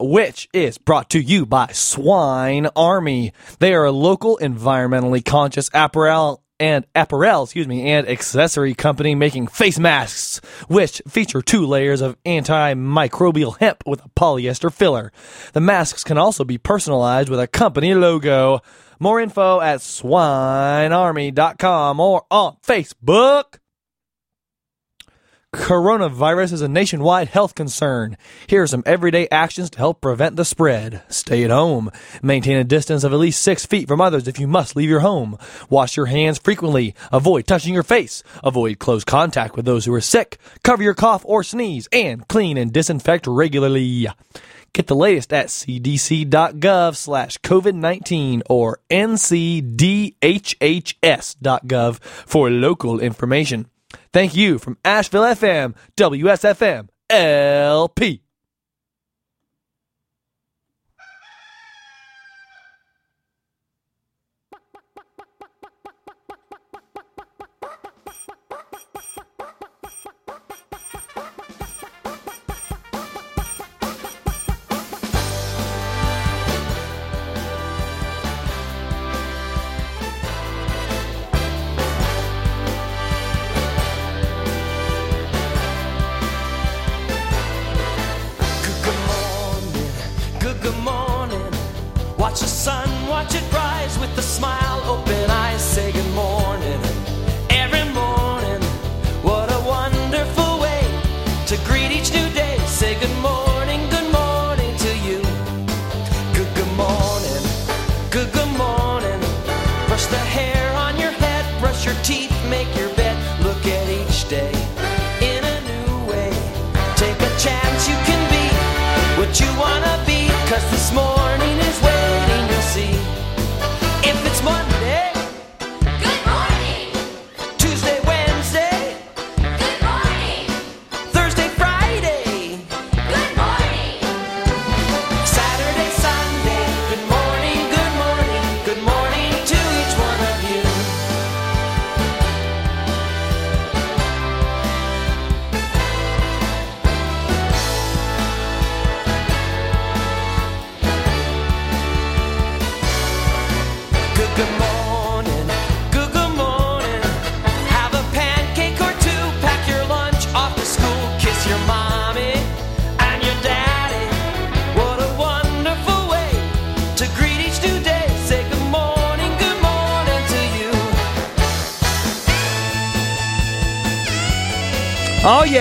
Which is brought to you by Swine Army. They are a local environmentally conscious apparel and apparel, excuse me, and accessory company making face masks, which feature two layers of antimicrobial hemp with a polyester filler. The masks can also be personalized with a company logo. More info at swinearmy.com or on Facebook. Coronavirus is a nationwide health concern. Here are some everyday actions to help prevent the spread. Stay at home. Maintain a distance of at least six feet from others if you must leave your home. Wash your hands frequently. Avoid touching your face. Avoid close contact with those who are sick. Cover your cough or sneeze. And clean and disinfect regularly. Get the latest at cdc.gov slash COVID-19 or ncdhhs.gov for local information. Thank you from Asheville FM, WSFM, LP.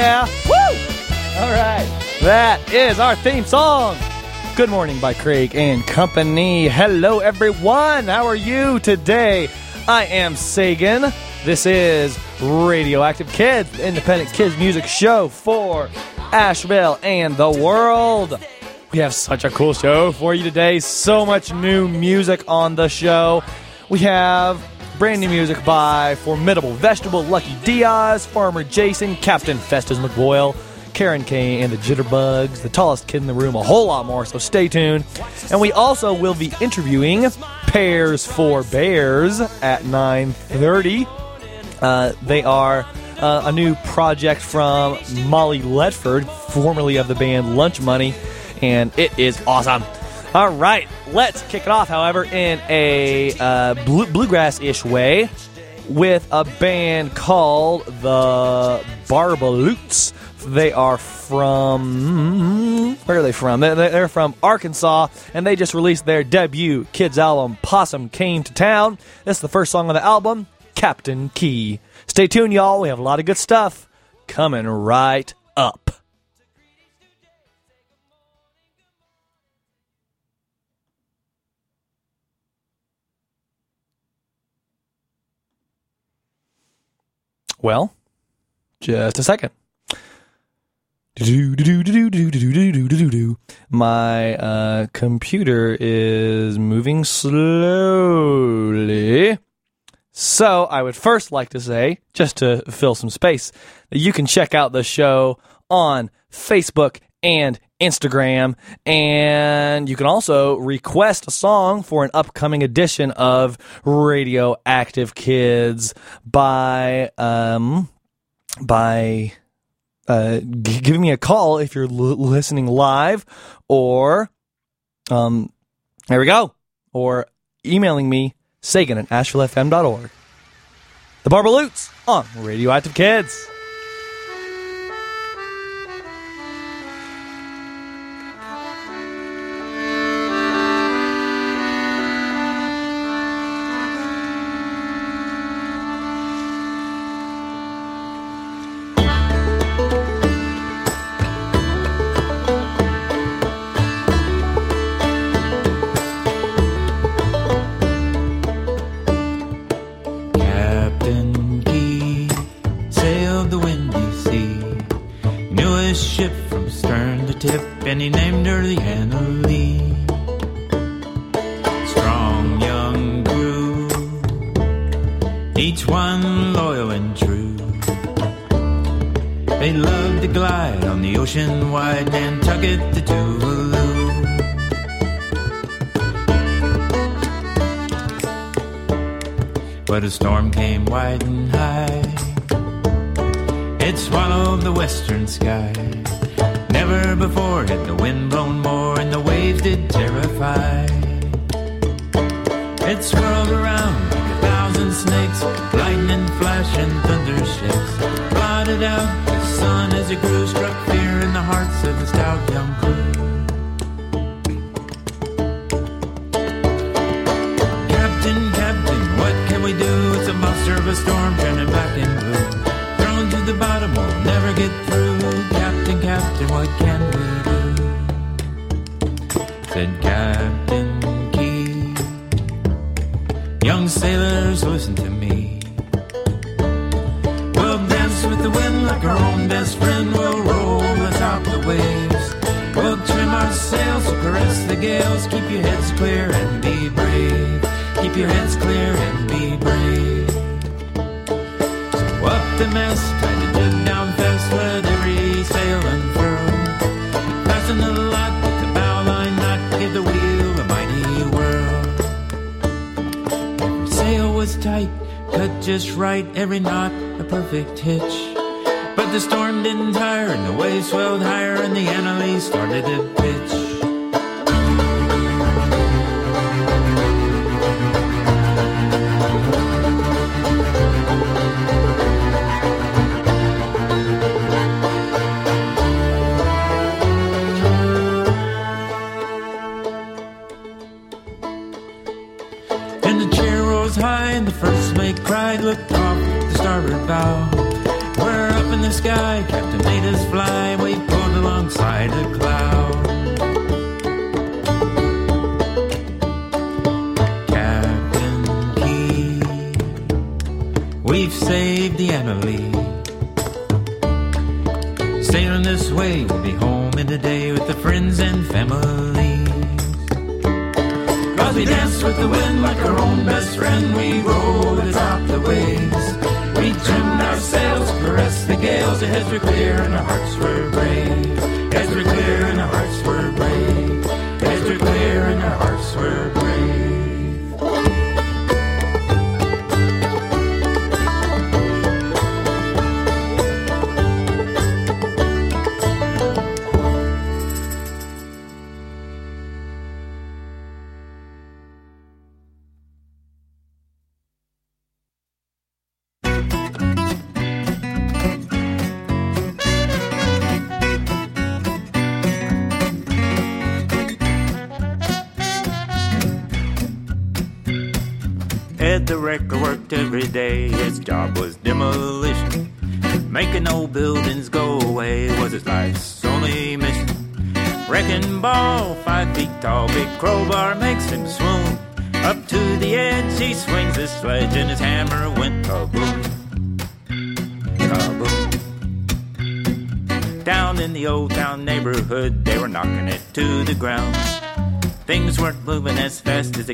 Yeah. Woo! All right. That is our theme song. Good Morning by Craig and Company. Hello, everyone. How are you today? I am Sagan. This is Radioactive Kids, the independent kids music show for Asheville and the world. We have such a cool show for you today. So much new music on the show. We have brand new music by Formidable Vegetable, Lucky Diaz, Farmer Jason, Captain Festus McBoyle, Karen K and the Jitterbugs, the tallest kid in the room, a whole lot more, so stay tuned. And we also will be interviewing Pears for Bears at 9.30. Uh, they are uh, a new project from Molly Ledford, formerly of the band Lunch Money, and it is awesome. All right, let's kick it off, however, in a uh, blue- bluegrass-ish way with a band called the Barbaloots. They are from where are they from? They're, they're from Arkansas, and they just released their debut kids album, "Possum Came to Town." This is the first song on the album, Captain Key. Stay tuned, y'all. We have a lot of good stuff coming right up. Well, just a second. My uh, computer is moving slowly. So, I would first like to say, just to fill some space, that you can check out the show on Facebook and Instagram, and you can also request a song for an upcoming edition of Radioactive Kids by um by uh, g- giving me a call if you're l- listening live, or um there we go, or emailing me Sagan at AshevilleFM.org. The Barbaloots on Radioactive Kids.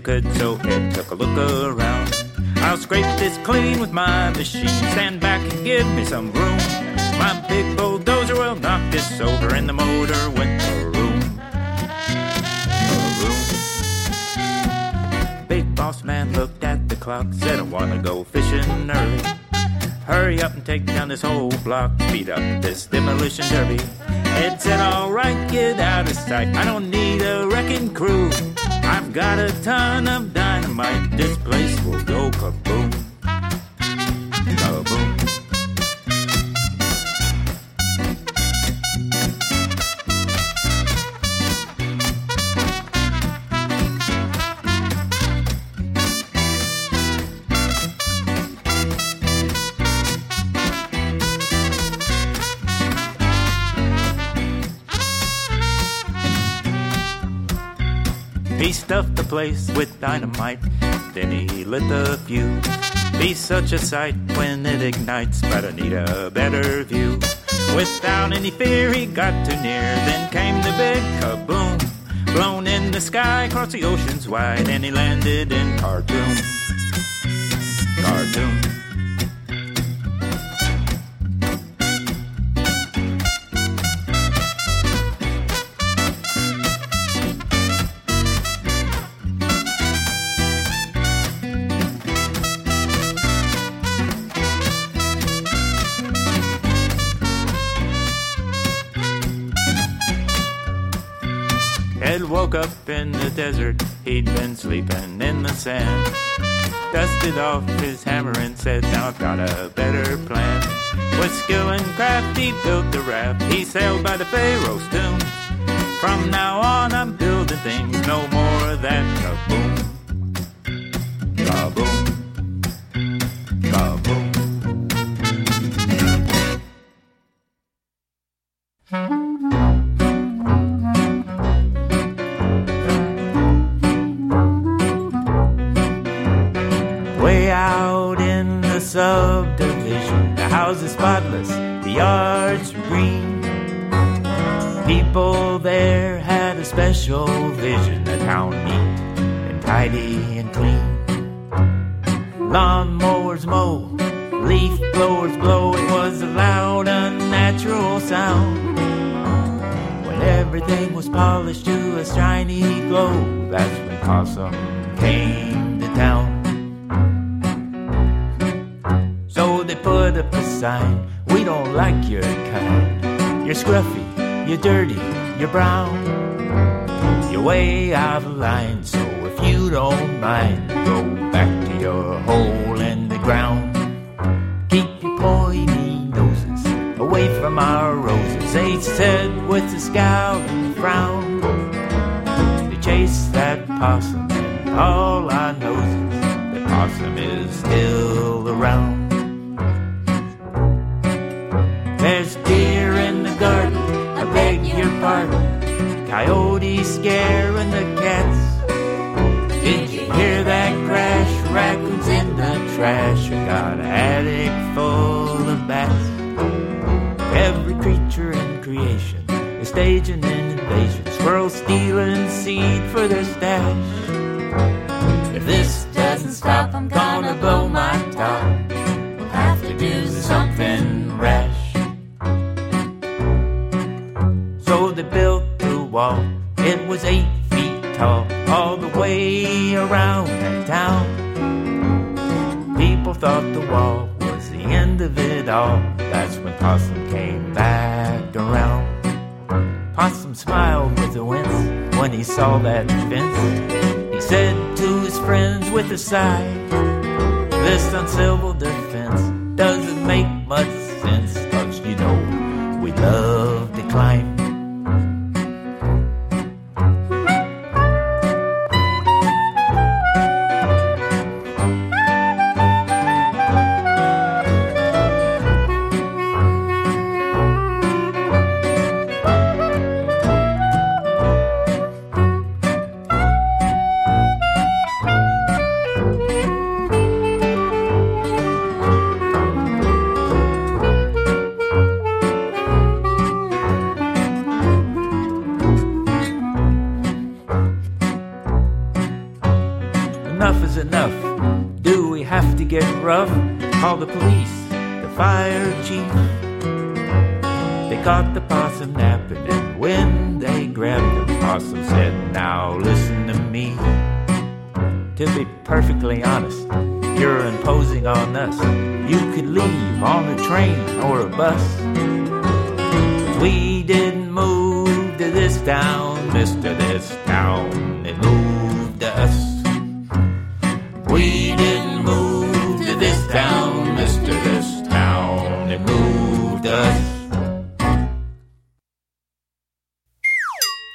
could so Ed took a look around. I'll scrape this clean with my machine. Stand back and give me some room. My big bulldozer will knock this over, and the motor went vroom. room. Big boss man looked at the clock, said I wanna go fishing early. Hurry up and take down this whole block, beat up this demolition derby. Ed said, alright, get out of sight. I know such a sight when it ignites, but I need a better view. Without any fear, he got too near, then came the big kaboom. Blown in the sky, across the oceans wide, and he landed in Khartoum. Khartoum. Dusted off his hammer and said, Now I've got a better plan. With skill and craft, he built a raft. He sailed by the Pharaoh's tomb. From now on, I'm building things, no more of that. Kaboom. Kaboom. Tidy and clean. Lawn mowers mow, leaf blowers blow, it was a loud, unnatural sound. When everything was polished to a shiny glow, that's when Possum came to town. So they put up a sign, we don't like your kind. You're scruffy, you're dirty, you're brown. You're way out of line, so if you don't mind, go back to your hole in the ground. Keep your pointy noses away from our roses, they said with a scowl and frown. They chased that possum, all I know that possum is still around. There's deer in the garden, I beg your pardon. Coyotes scaring the cats. Trash. I got an attic full of bats. Every creature in creation is staging an invasion. Squirrels stealing seed for their stash. If this doesn't stop, I'm gonna blow my top. We'll have to do something rash. So they built the wall. It was eight feet tall, all the way around that town. Thought the wall was the end of it all. That's when Possum came back around. Possum smiled with a wince when he saw that fence. He said to his friends with a sigh, This uncivil defense doesn't make much sense, cause you know we love to climb.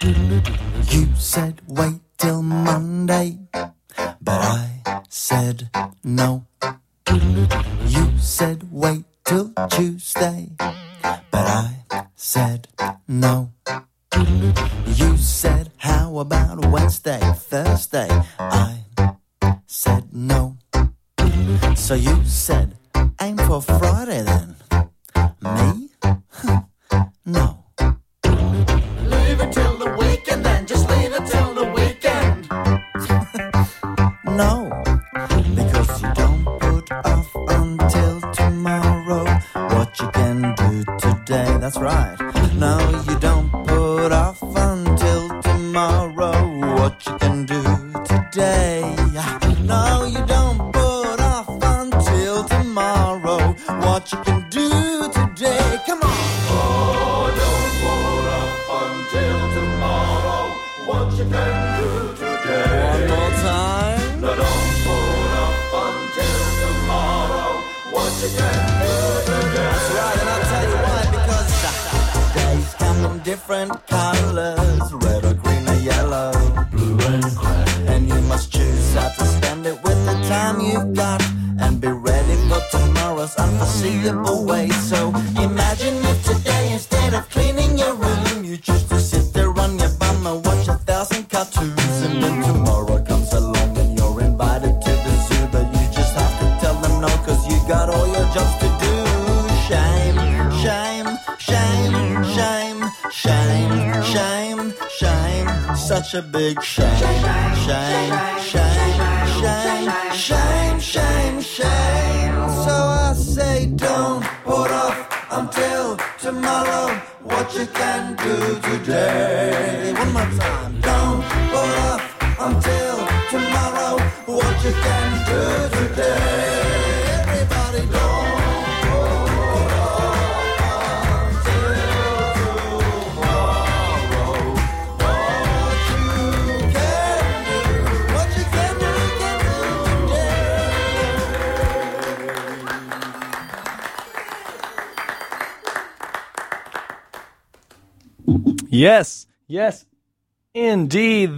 You said wait till Monday, but I said no. You said wait till Tuesday, but I said no. You said how about Wednesday, Thursday? I said no. So you said aim for Friday then.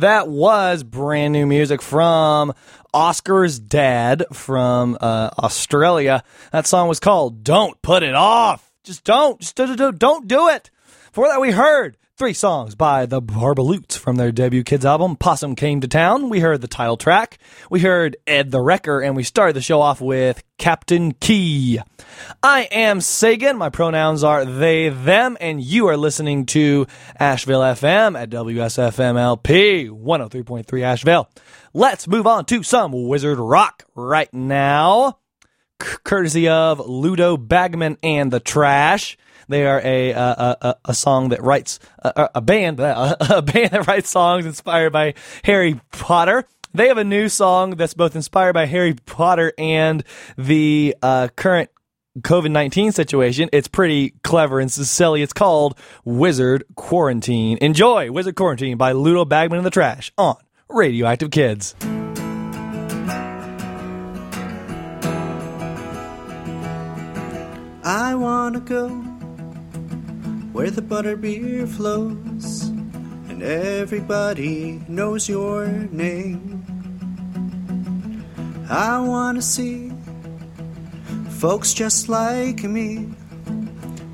That was brand new music from Oscar's dad from uh, Australia. That song was called "Don't Put It Off." Just don't, just don't, don't, do it. For that, we heard three songs by the Barbaloots from their debut kids album "Possum Came to Town." We heard the title track. We heard Ed the Wrecker, and we started the show off with Captain Key. I am Sagan. My pronouns are they, them, and you are listening to Asheville FM at WSFMLP 103.3 Asheville. Let's move on to some Wizard Rock right now, courtesy of Ludo Bagman and the Trash. They are a a, a, a song that writes a, a band uh, a band that writes songs inspired by Harry Potter. They have a new song that's both inspired by Harry Potter and the uh, current COVID 19 situation. It's pretty clever and silly. It's called Wizard Quarantine. Enjoy Wizard Quarantine by Ludo Bagman and the Trash on Radioactive Kids. I wanna go where the butterbeer flows and everybody knows your name. I wanna see folks just like me,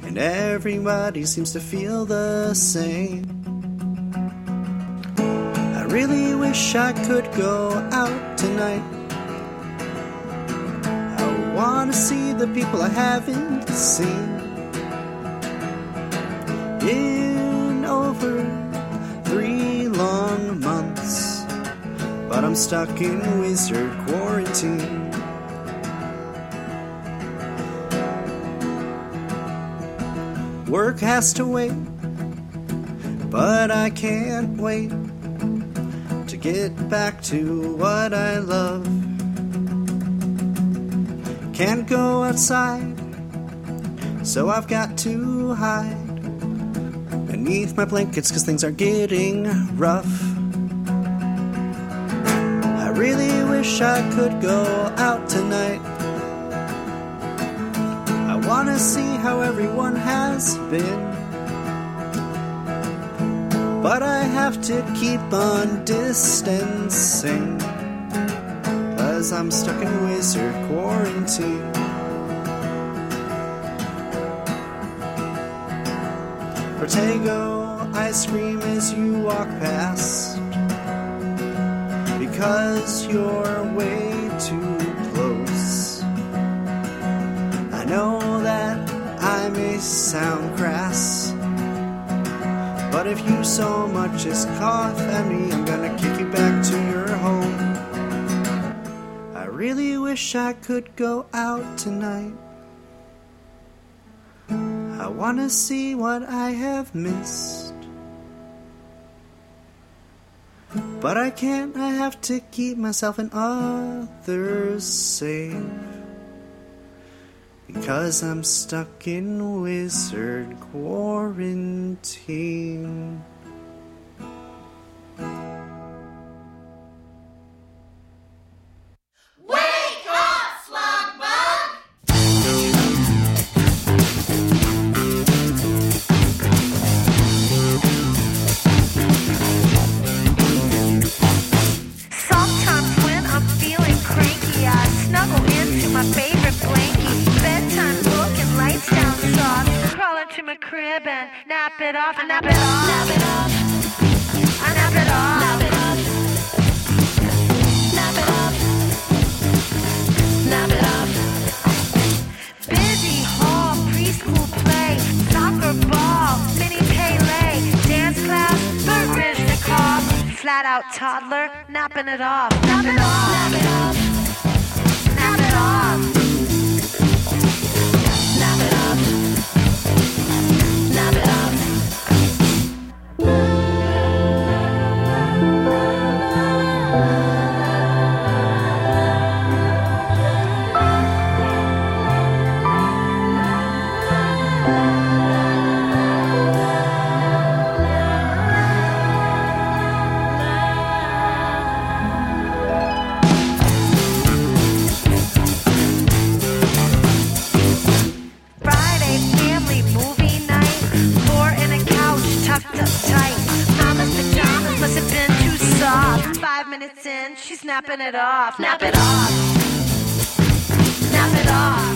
and everybody seems to feel the same. I really wish I could go out tonight. I wanna see the people I haven't seen in over three long months. But I'm stuck in wizard quarantine. Work has to wait, but I can't wait to get back to what I love. can't go outside, so I've got to hide beneath my blankets because things are getting rough. I really wish I could go out tonight. I wanna see how everyone has been. But I have to keep on distancing. Cause I'm stuck in wizard quarantine. Protego I scream as you walk past. Because you're way too close. I know that I may sound crass. But if you so much as cough at me, I'm gonna kick you back to your home. I really wish I could go out tonight. Wanna see what I have missed. But I can't, I have to keep myself and others safe. Because I'm stuck in wizard quarantine. Nap it off. Nap it off. Nap it off. Nap it off. Nap it off. Nap it off. Busy hall, preschool play, soccer ball, mini dance class, flat out toddler, napping it off, nap it off, nap it off, nap it off, In, she's napping it off. Nap it off. Nap it off.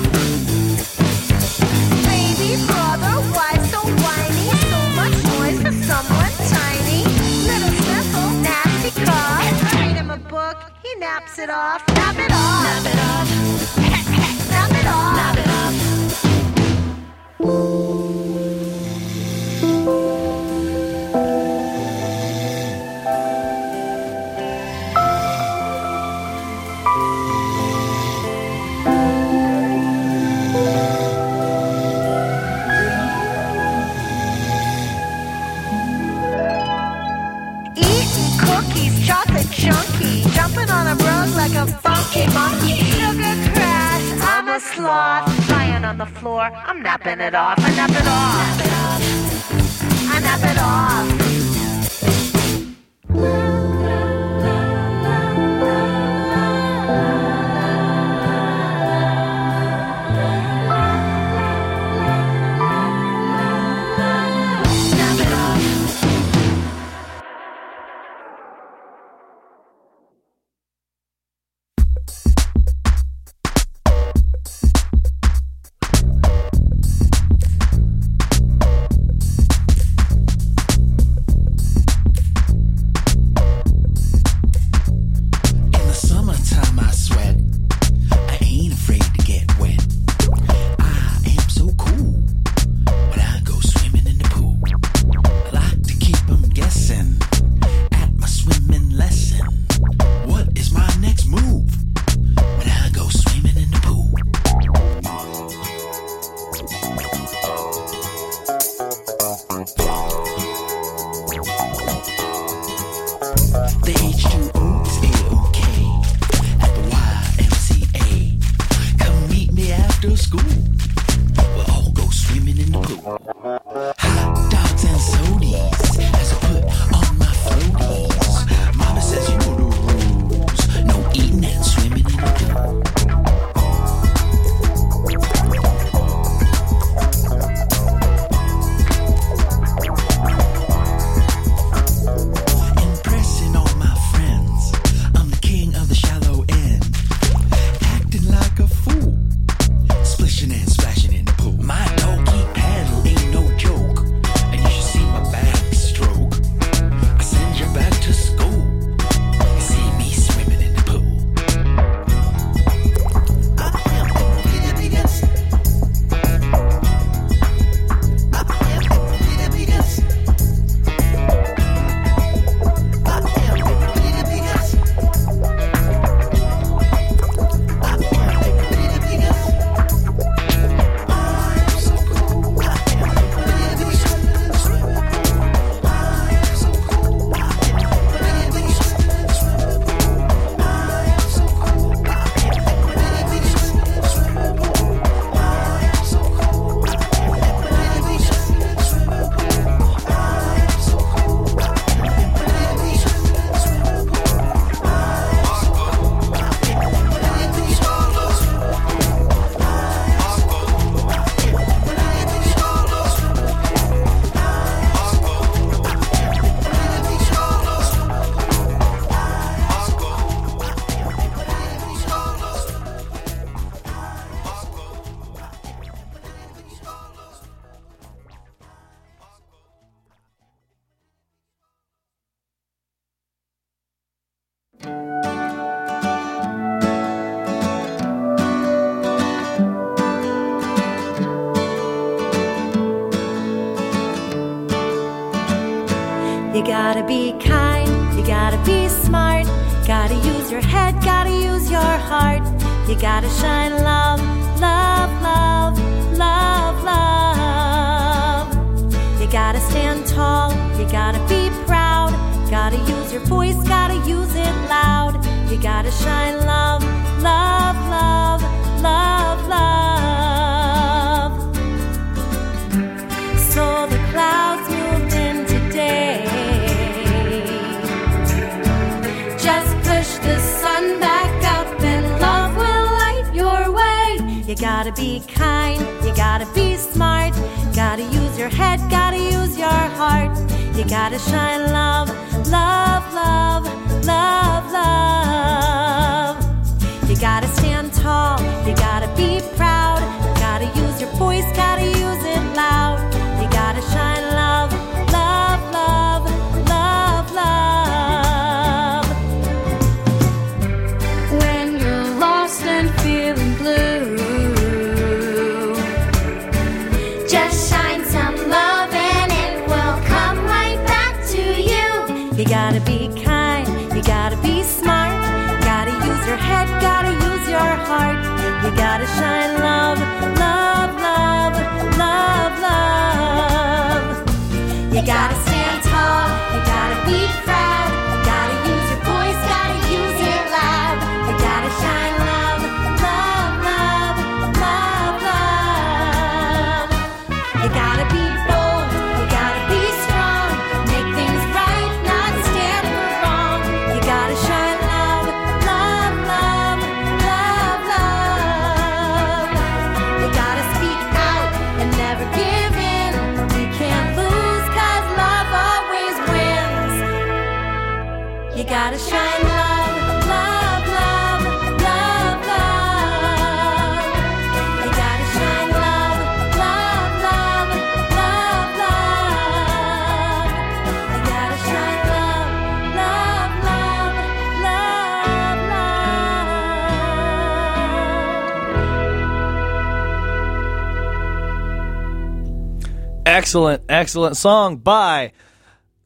Gotta be kind, you gotta be smart, gotta use your head, gotta use your heart. You gotta shine love, love, love, love, love. You gotta stand tall, you gotta be proud, gotta use your voice, gotta use it loud. You gotta shine love, love, love, kind, you gotta be smart, gotta use your head, gotta use your heart. You gotta shine love, love, love, love, love. You gotta stand tall, you gotta be Excellent, excellent song by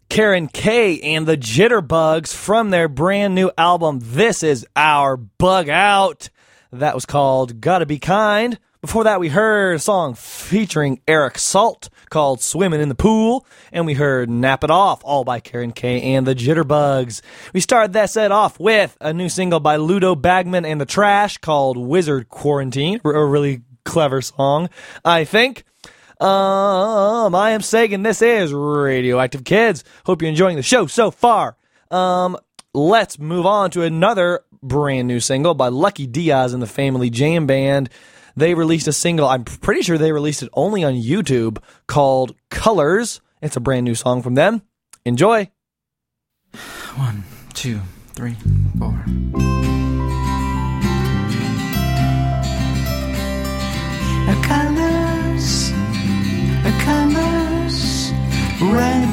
Karen K and the Jitterbugs from their brand new album. This is our Bug Out. That was called Gotta Be Kind. Before that, we heard a song featuring Eric Salt called Swimming in the Pool, and we heard Nap It Off, all by Karen K and the Jitterbugs. We started that set off with a new single by Ludo Bagman and the Trash called Wizard Quarantine, a really clever song, I think. Um, I am Sagan. This is Radioactive Kids. Hope you're enjoying the show so far. Um, let's move on to another brand new single by Lucky Diaz and the Family Jam Band. They released a single, I'm pretty sure they released it only on YouTube, called Colors. It's a brand new song from them. Enjoy. One, two, three, four. Red,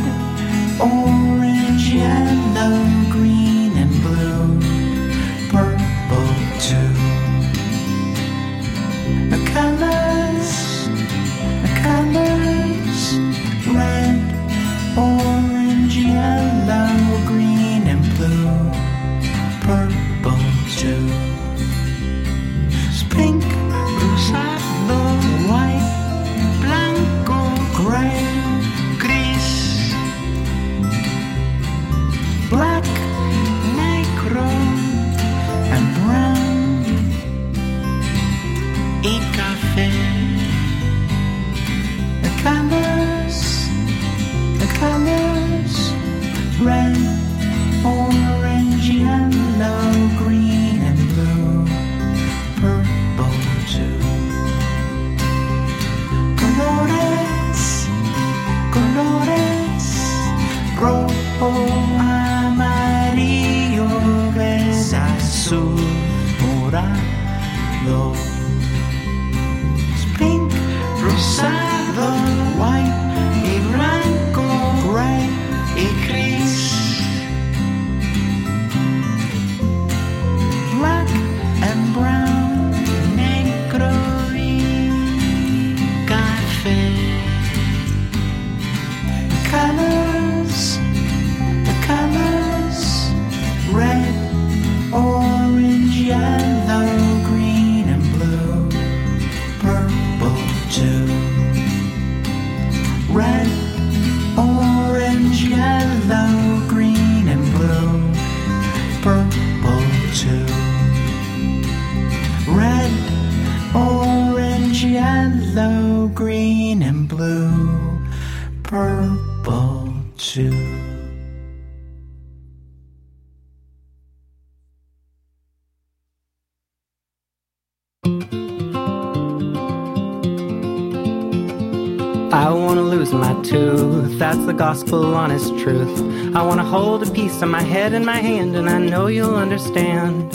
the gospel honest truth. I wanna hold a piece of my head in my hand, and I know you'll understand.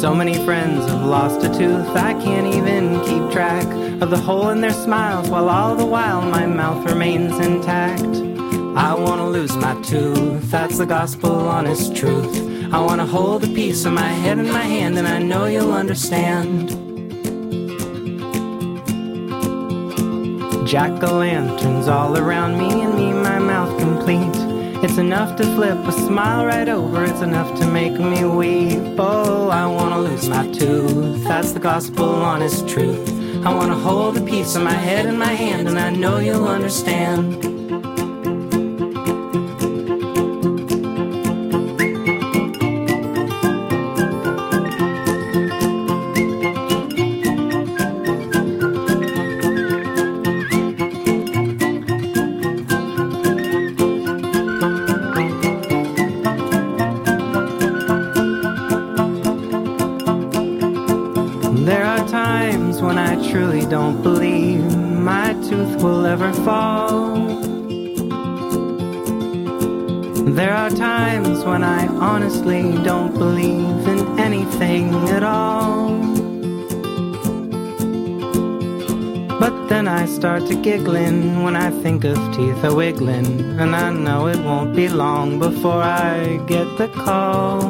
So many friends have lost a tooth, I can't even keep track of the hole in their smiles, while all the while my mouth remains intact. I wanna lose my tooth, that's the gospel honest truth. I wanna hold a piece of my head in my hand, and I know you'll understand. Jack o' lanterns all around me, and me, my mouth complete. It's enough to flip a smile right over, it's enough to make me weep. Oh, I wanna lose my tooth, that's the gospel honest truth. I wanna hold a piece of my head in my hand, and I know you'll understand. Honestly don't believe in anything at all. But then I start to giggling when I think of teeth a wiggling, and I know it won't be long before I get the call.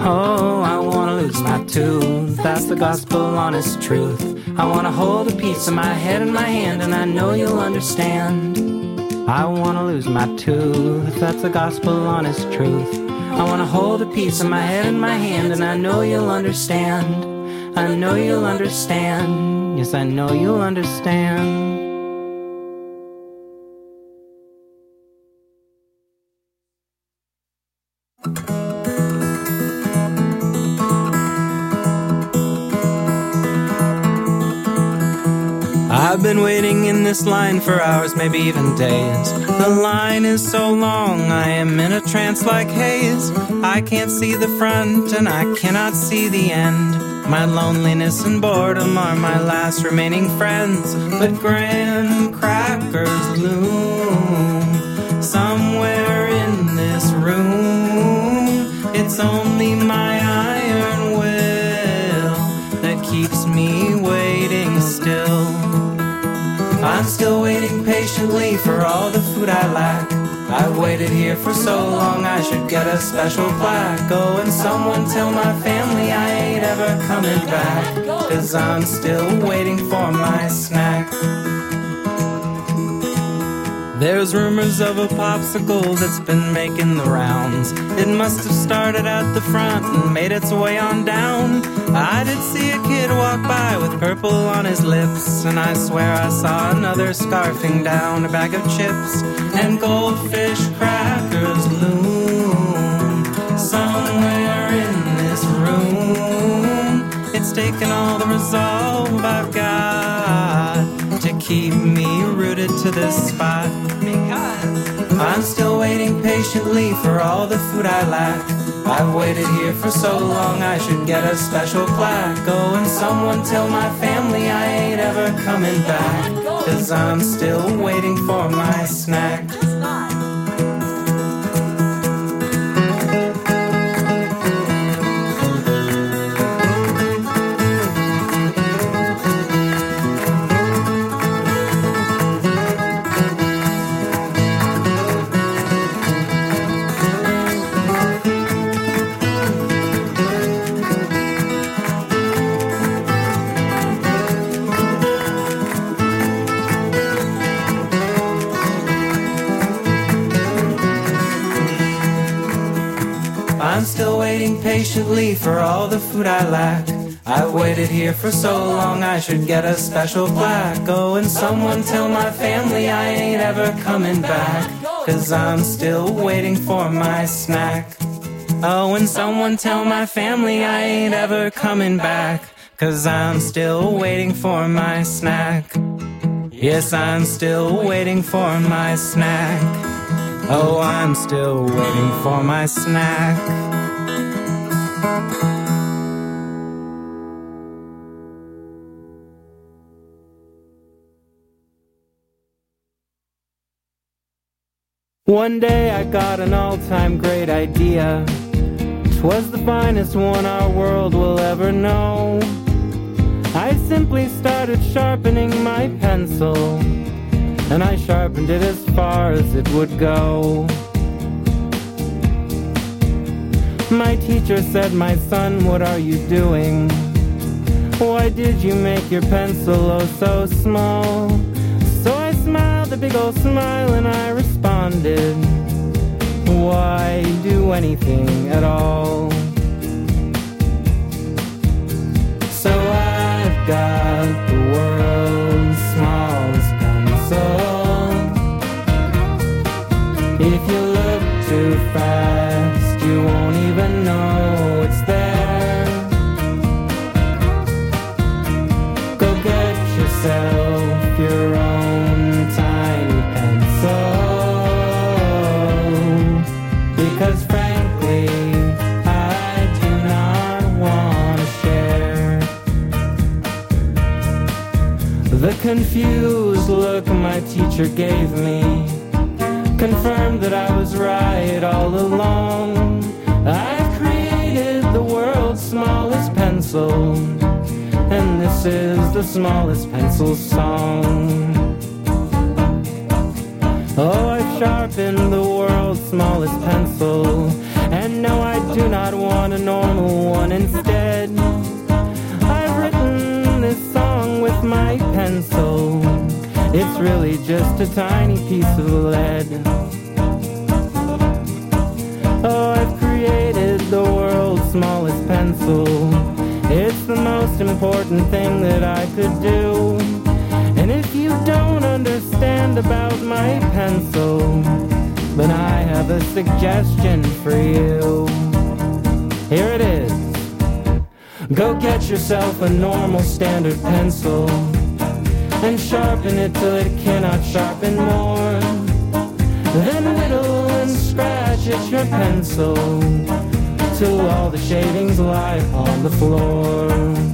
Oh, I wanna lose my tooth. That's the gospel honest truth. I wanna hold a piece of my head in my hand, and I know you'll understand. I wanna lose my tooth. That's the gospel honest truth. I wanna hold a piece of my head in my hand, and I know you'll understand. I know you'll understand. Yes, I know you'll understand. This line for hours, maybe even days. The line is so long, I am in a trance like haze. I can't see the front and I cannot see the end. My loneliness and boredom are my last remaining friends. But graham crackers loom somewhere in this room. It's only my iron I'm still waiting patiently for all the food I lack. I've waited here for so long, I should get a special plaque. Oh, and someone tell my family I ain't ever coming back. Cause I'm still waiting for my snack. There's rumors of a popsicle that's been making the rounds. It must have started at the front and made its way on down. I did see a kid walk by with purple on his lips, and I swear I saw another scarfing down a bag of chips and goldfish crackers loom somewhere in this room. It's taken all the resolve I've got to keep me rooted to this spot. Because I'm still waiting patiently for all the food I lack. I've waited here for so long, I should get a special plaque. Oh, and someone tell my family I ain't ever coming back. Cause I'm still waiting for my snack. Patiently for all the food I lack. I've waited here for so long, I should get a special plaque. Oh, and someone tell my family I ain't ever coming back. Cause I'm still waiting for my snack. Oh, and someone tell my family I ain't ever coming back. Cause I'm still waiting for my snack. Yes, I'm still waiting for my snack. Oh, I'm still waiting for my snack. One day I got an all time great idea. Twas the finest one our world will ever know. I simply started sharpening my pencil, and I sharpened it as far as it would go. My teacher said, My son, what are you doing? Why did you make your pencil oh so small? So I smiled a big old smile and I responded, Why do anything at all? So I've got the world's smallest pencil. If you look too fast, your own tiny pencil. Because frankly, I do not want to share. The confused look my teacher gave me confirmed that I was right all along. I've created the world's smallest pencil, and this is the smallest pencil song. Oh, I've sharpened the world's smallest pencil, and no, I do not want a normal one instead. I've written this song with my pencil. It's really just a tiny piece of lead. Oh, I've created the world's smallest pencil. The most important thing that I could do. And if you don't understand about my pencil, then I have a suggestion for you. Here it is. Go get yourself a normal standard pencil and sharpen it till it cannot sharpen more. Then whittle and scratch at your pencil till all the shavings lie upon the floor.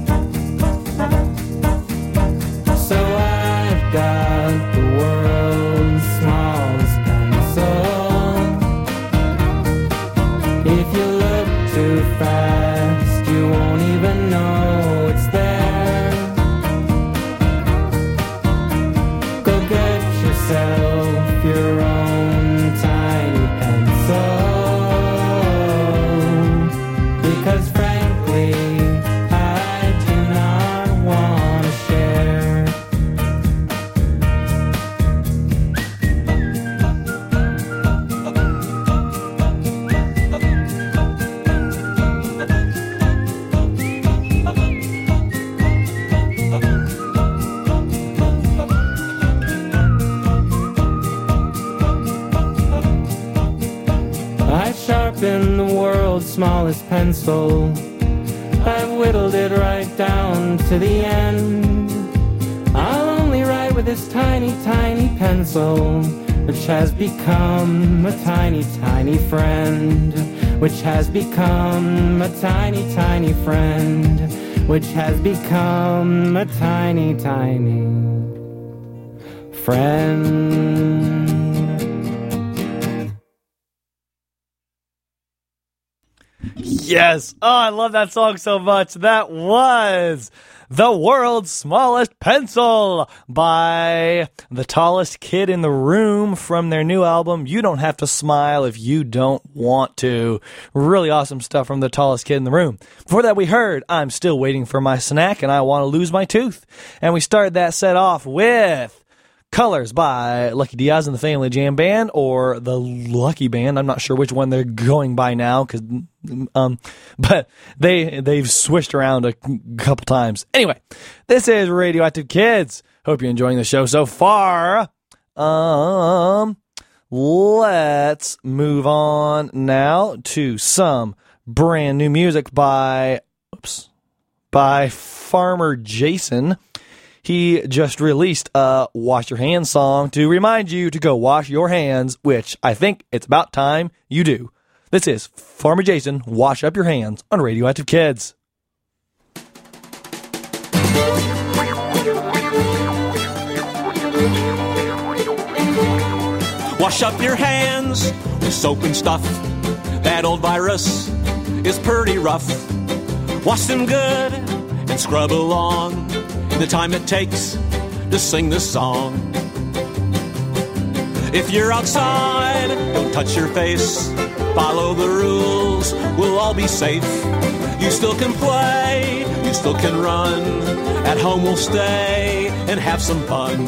Become a tiny, tiny friend. Which has become a tiny, tiny friend. Which has become a tiny, tiny friend. Yes. Oh, I love that song so much. That was The World's Smallest Pencil by the tallest kid in the room from their new album, You Don't Have to Smile If You Don't Want to. Really awesome stuff from the tallest kid in the room. Before that, we heard I'm Still Waiting for My Snack and I Want to Lose My Tooth. And we started that set off with Colors by Lucky Diaz and the Family Jam Band or the Lucky Band. I'm not sure which one they're going by now because, um, but they they've switched around a couple times. Anyway, this is Radioactive Kids. Hope you're enjoying the show so far. Um, let's move on now to some brand new music by oops by Farmer Jason he just released a wash your hands song to remind you to go wash your hands, which I think it's about time you do. This is Farmer Jason, Wash Up Your Hands on Radioactive Kids. Wash up your hands with soap and stuff. That old virus is pretty rough. Wash them good and scrub along the time it takes to sing this song. If you're outside, don't touch your face. Follow the rules, we'll all be safe. You still can play, you still can run. At home, we'll stay and have some fun.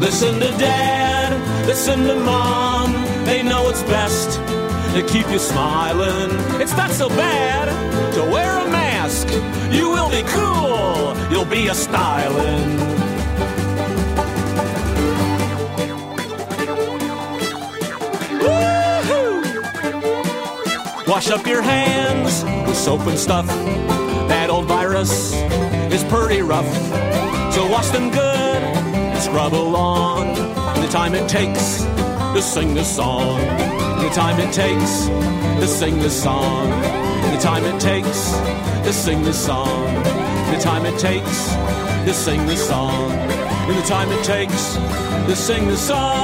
Listen to dad, listen to mom. They know it's best to keep you smiling. It's not so bad to wear. You will be cool, you'll be a styling. Wash up your hands with soap and stuff. That old virus is pretty rough. So wash them good and scrub along. The time it takes to sing this song. The time it takes to sing this song. Time it takes to sing this song. The time it takes to sing this song. And the time it takes to sing this song.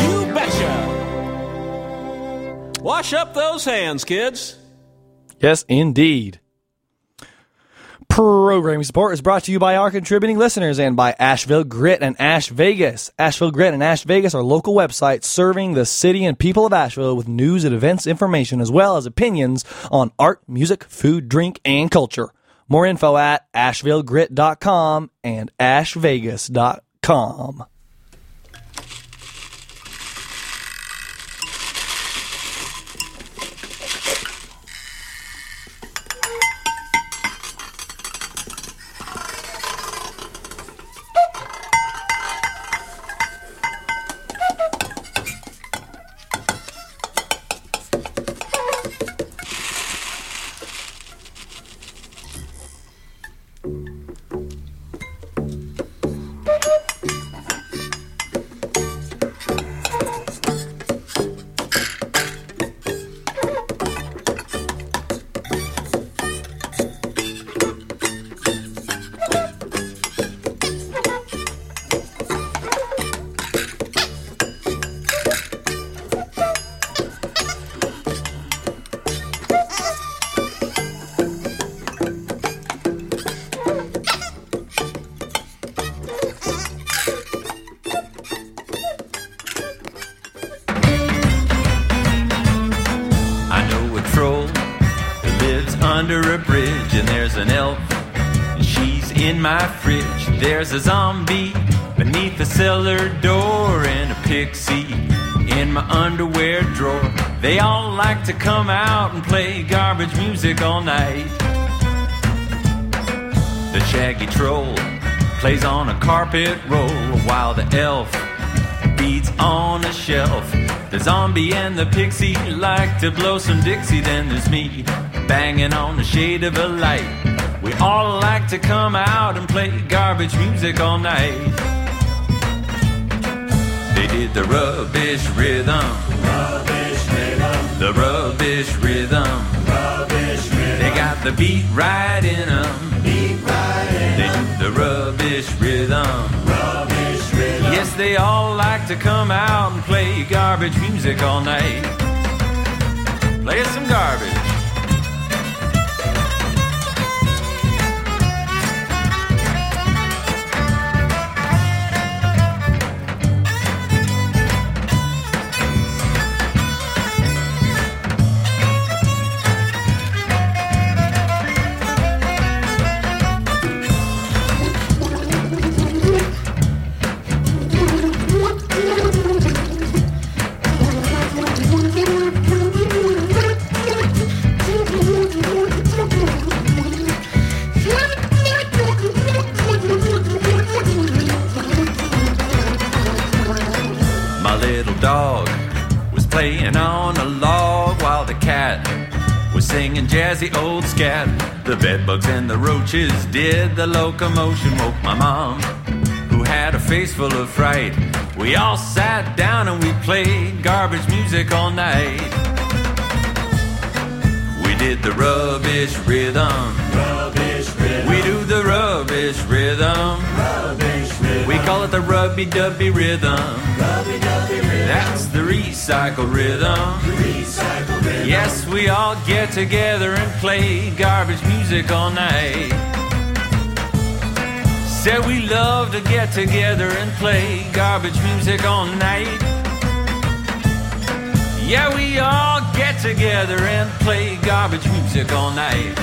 You betcha. Wash up those hands, kids. Yes, indeed. Programming support is brought to you by our contributing listeners and by Asheville Grit and Ash Vegas. Asheville Grit and Ash Vegas are local websites serving the city and people of Asheville with news and events information as well as opinions on art, music, food, drink, and culture. More info at ashevillegrit.com and ashvegas.com. lives under a bridge, and there's an elf, and she's in my fridge. There's a zombie beneath the cellar door, and a pixie in my underwear drawer. They all like to come out and play garbage music all night. The shaggy troll plays on a carpet roll while the elf beats on a shelf. The zombie and the pixie like to blow some Dixie. Then there's me banging on the shade of a light. We all like to come out and play garbage music all night. They did the rubbish rhythm. Rubbish rhythm. The rubbish rhythm. Rubbish rhythm. They got the beat right in them. Beat right in They do the rubbish rhythm. Rubbish rhythm. Yes, they all like to come out and play garbage music all night. Play some garbage. Roaches did the locomotion, woke my mom, who had a face full of fright. We all sat down and we played garbage music all night. We did the rubbish rhythm. Rubbish rhythm. We do the rubbish rhythm. Rubbish rhythm. We call it the rubby dubby rhythm. Rubby dubby rhythm. That's the recycle rhythm. Recycle rhythm. Yes, we all get together and play garbage music all night. Said we love to get together and play garbage music all night. Yeah, we all get together and play garbage music all night.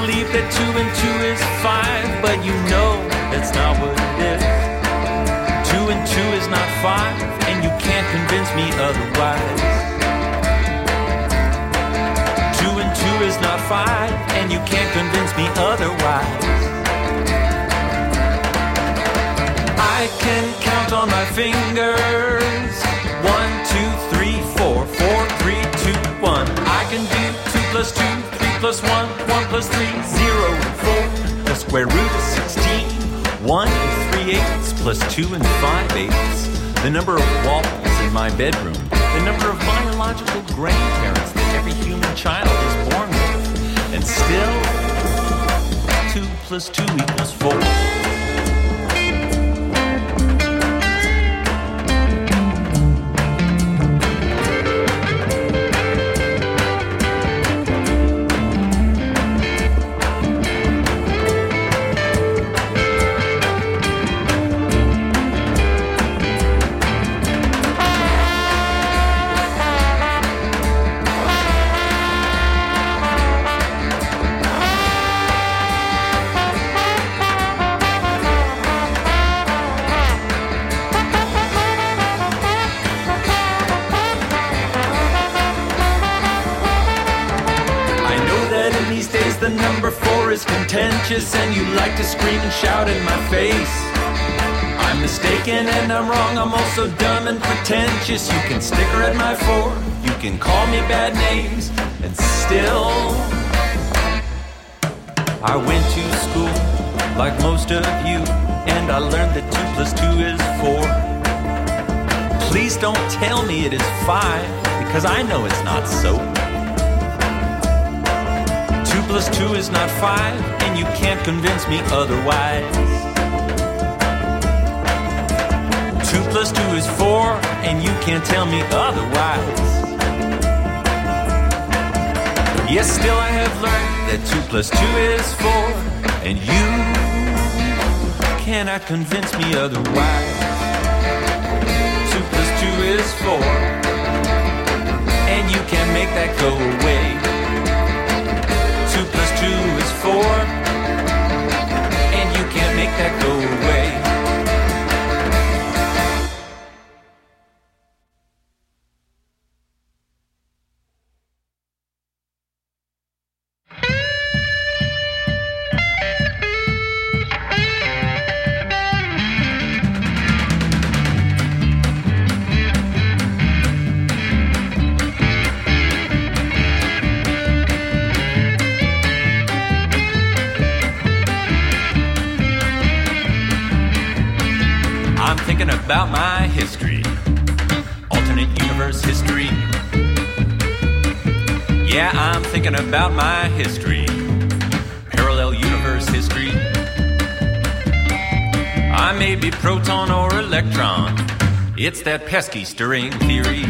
Believe that two and two is five, but you know that's not what it is. Two and two is not five, and you can't convince me otherwise. Two and two is not five, and you can't convince me otherwise. I can count on my fingers. One, two, three, four, four, three, two, one. I can do two plus two, plus 1, 1 plus 3, 0 and 4. The square root of 16. 1 and 3 eighths plus 2 and 5 eighths. The number of waffles in my bedroom. The number of biological grandparents that every human child is born with. And still, 2 plus 2 equals 4. And you like to scream and shout in my face. I'm mistaken and I'm wrong, I'm also dumb and pretentious. You can sticker at my four, you can call me bad names, and still. I went to school like most of you, and I learned that two plus two is four. Please don't tell me it is five, because I know it's not so. Plus two is not five, and you can't convince me otherwise. Two plus two is four, and you can't tell me otherwise. Yes, still I have learned that two plus two is four, and you cannot convince me otherwise. Two plus two is four, and you can't make that go away. Four, and you can't make that go away. It's that pesky string theory.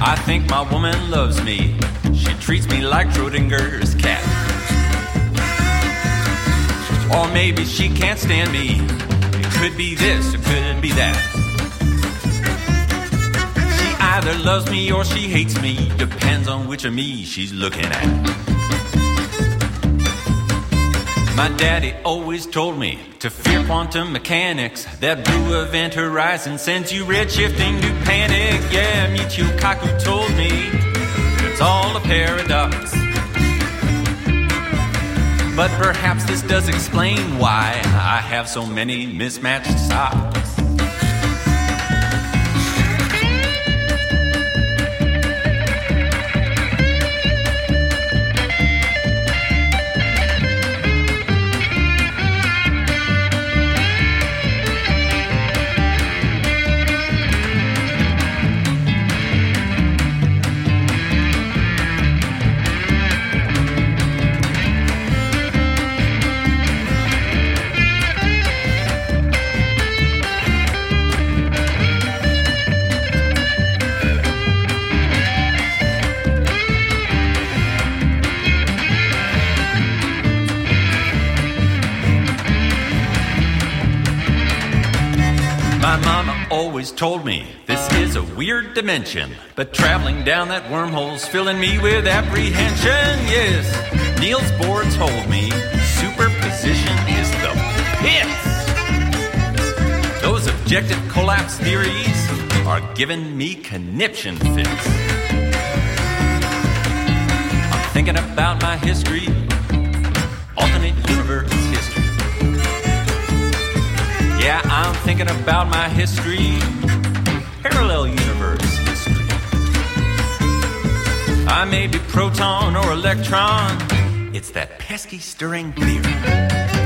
I think my woman loves me. She treats me like Schrodinger's cat. Or maybe she can't stand me. It could be this, it could be that. She either loves me or she hates me. Depends on which of me she's looking at. My daddy always told me to fear quantum mechanics. That blue event horizon sends you redshifting to panic. Yeah, Michio Kaku told me it's all a paradox. But perhaps this does explain why I have so many mismatched socks. Always told me this is a weird dimension, but traveling down that wormhole's filling me with apprehension. Yes, Niels Bohr told me superposition is the pits. Those objective collapse theories are giving me conniption fits. I'm thinking about my history, Yeah, I'm thinking about my history, parallel universe history. I may be proton or electron. It's that pesky string theory.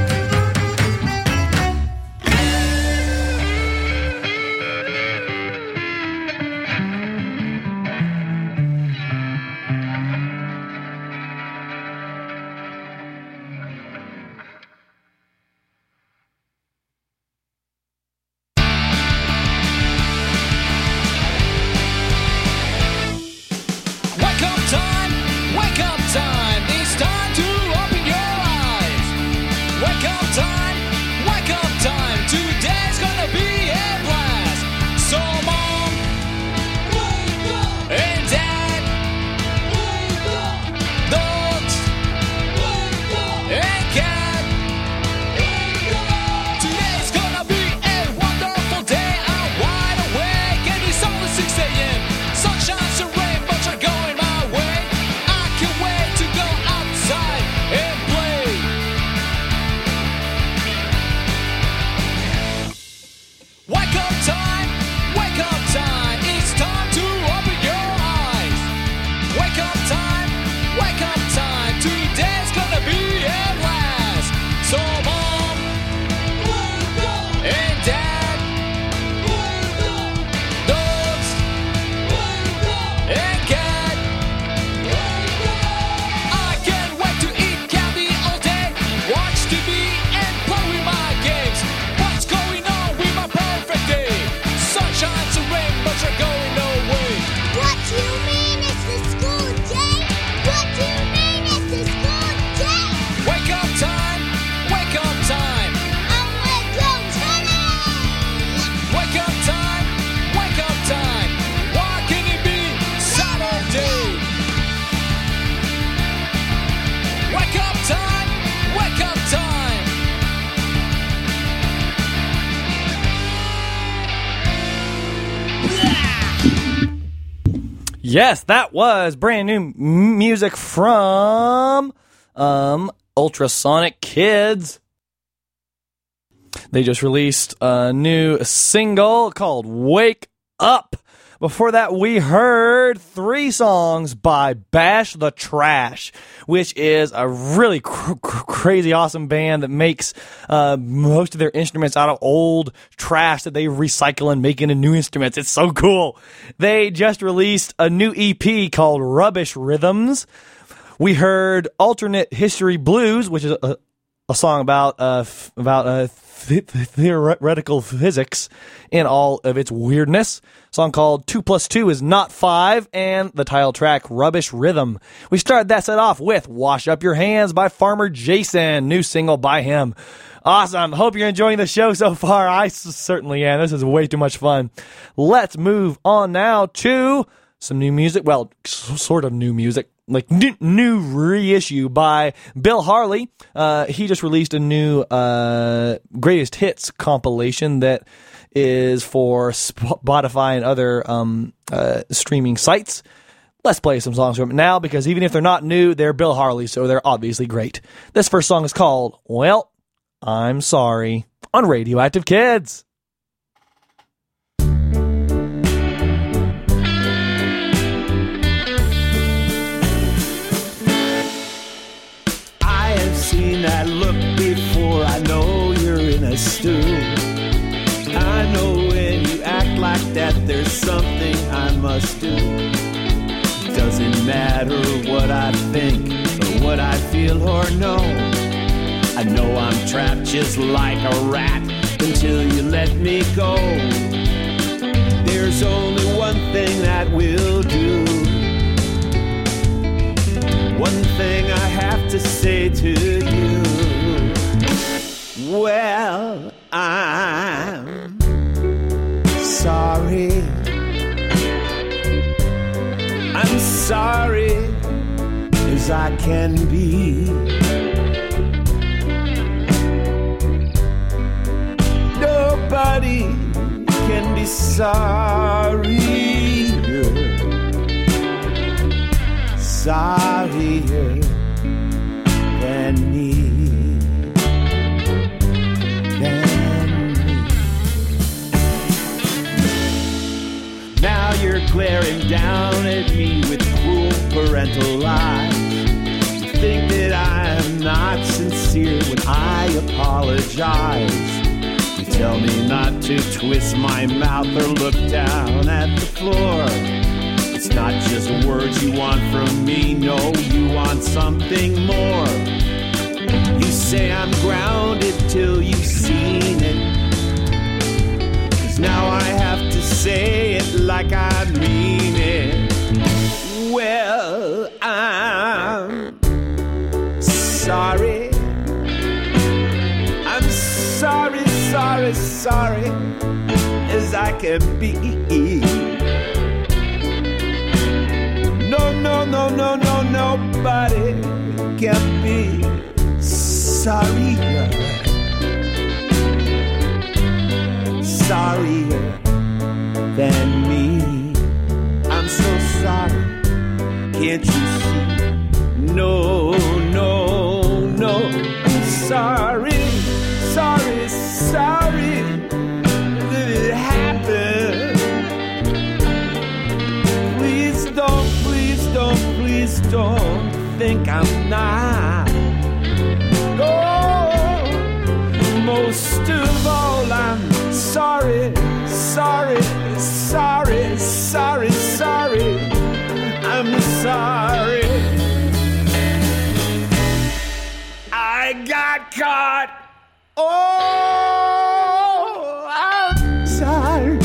Yes, that was brand new music from um, Ultrasonic Kids. They just released a new single called Wake Up. Before that, we heard three songs by Bash the Trash, which is a really cr- cr- crazy, awesome band that makes uh, most of their instruments out of old trash that they recycle and make into new instruments. It's so cool. They just released a new EP called Rubbish Rhythms. We heard Alternate History Blues, which is a, a song about uh, f- about uh, th- th- theoretical physics in all of its weirdness. song called Two Plus Two is Not Five, and the title track Rubbish Rhythm. We started that set off with Wash Up Your Hands by Farmer Jason, new single by him. Awesome. Hope you're enjoying the show so far. I certainly am. This is way too much fun. Let's move on now to some new music. Well, s- sort of new music. Like new, new reissue by Bill Harley. Uh, he just released a new uh, greatest hits compilation that is for Spotify and other um, uh, streaming sites. Let's play some songs from it now because even if they're not new, they're Bill Harley, so they're obviously great. This first song is called Well, I'm Sorry on Radioactive Kids. I know you're in a stew. I know when you act like that, there's something I must do. Doesn't matter what I think or what I feel or know. I know I'm trapped just like a rat until you let me go. There's only one thing that will do. One thing I have to say to you. Well, I'm sorry. I'm sorry as I can be. Nobody can be sorrier, sorrier than me. Glaring down at me with cruel parental lies. You think that I'm not sincere when I apologize. You tell me not to twist my mouth or look down at the floor. It's not just words you want from me, no, you want something more. You say I'm grounded till you've seen it. Now I have to say it like I mean it. Well, I'm sorry. I'm sorry, sorry, sorry as I can be. No, no, no, no, no, nobody can be sorrier. Sorrier than me. I'm so sorry. Can't you see? No, no, no. I'm sorry, sorry, sorry that it happened. Please don't, please don't, please don't think I'm not. Sorry, sorry, sorry, sorry, sorry. I'm sorry. I got caught. Oh, I'm sorry.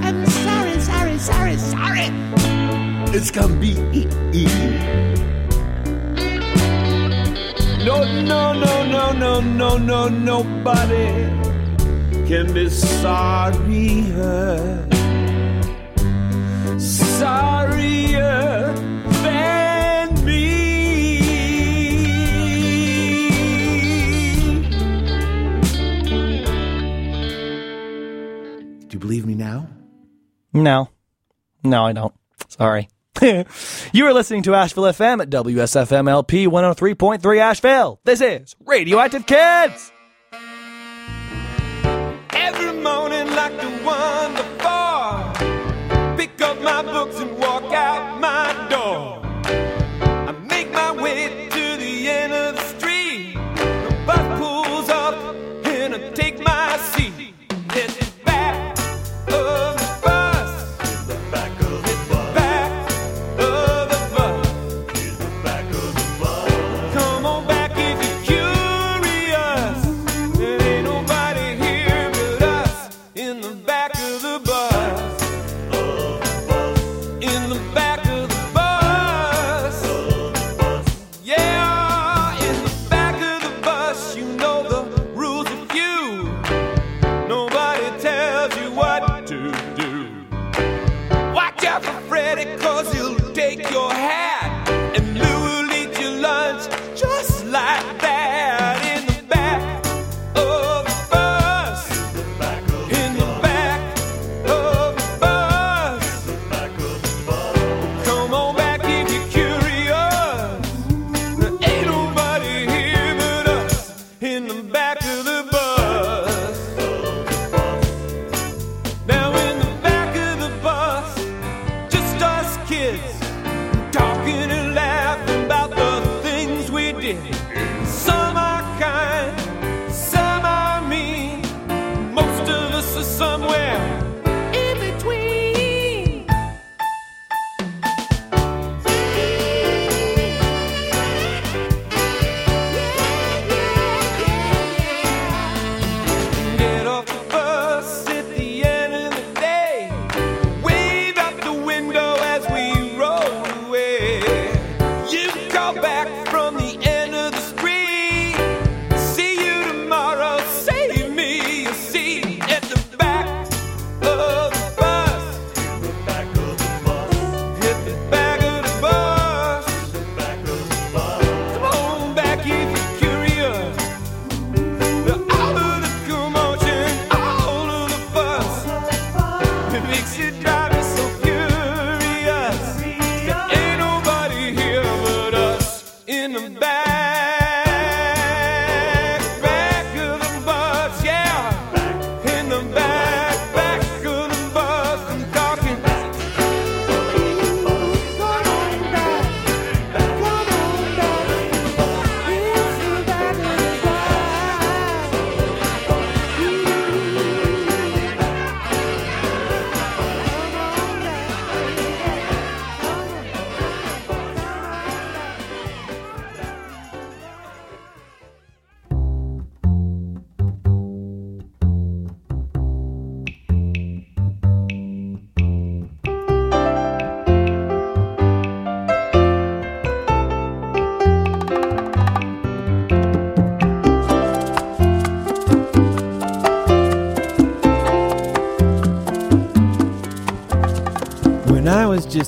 I'm sorry, sorry, sorry, sorry. It's gonna be. No, no, no, no, no, no, no, nobody can be sorrier. Sorrier than me. Do you believe me now? No. No, I don't. Sorry. you are listening to Asheville FM at WSFM LP 103.3 Asheville. This is Radioactive Kids. Every morning like the one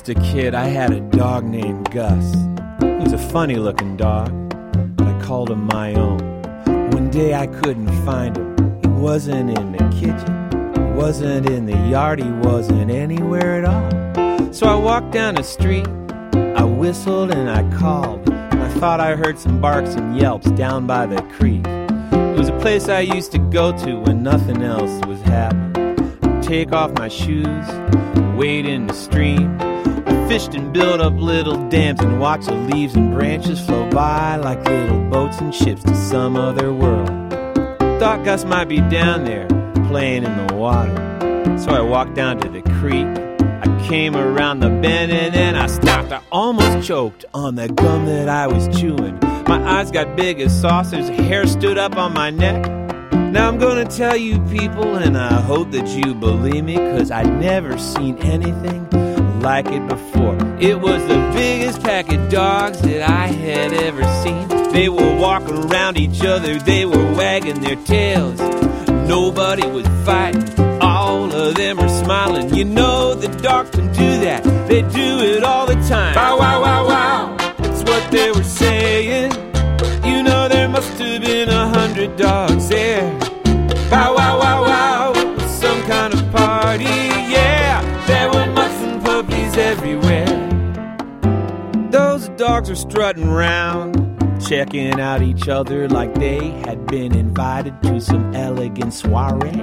a kid, I had a dog named Gus. He was a funny looking dog, but I called him my own. One day I couldn't find him. He wasn't in the kitchen, he wasn't in the yard, he wasn't anywhere at all. So I walked down the street, I whistled and I called. And I thought I heard some barks and yelps down by the creek. It was a place I used to go to when nothing else was happening. I'd take off my shoes, wade in the stream. Fished and built up little dams and watched the leaves and branches flow by like little boats and ships to some other world. Thought Gus might be down there playing in the water. So I walked down to the creek. I came around the bend and then I stopped. I almost choked on the gum that I was chewing. My eyes got big as saucers, hair stood up on my neck. Now I'm gonna tell you people, and I hope that you believe me, cause I'd never seen anything like it before. It was the biggest pack of dogs that I had ever seen. They were walking around each other, they were wagging their tails. Nobody was fighting, all of them are smiling. You know the dogs can do that, they do it all the time. Bow wow wow wow, that's what they were saying. You know there must have been a hundred dogs dogs were strutting round, checking out each other like they had been invited to some elegant soiree.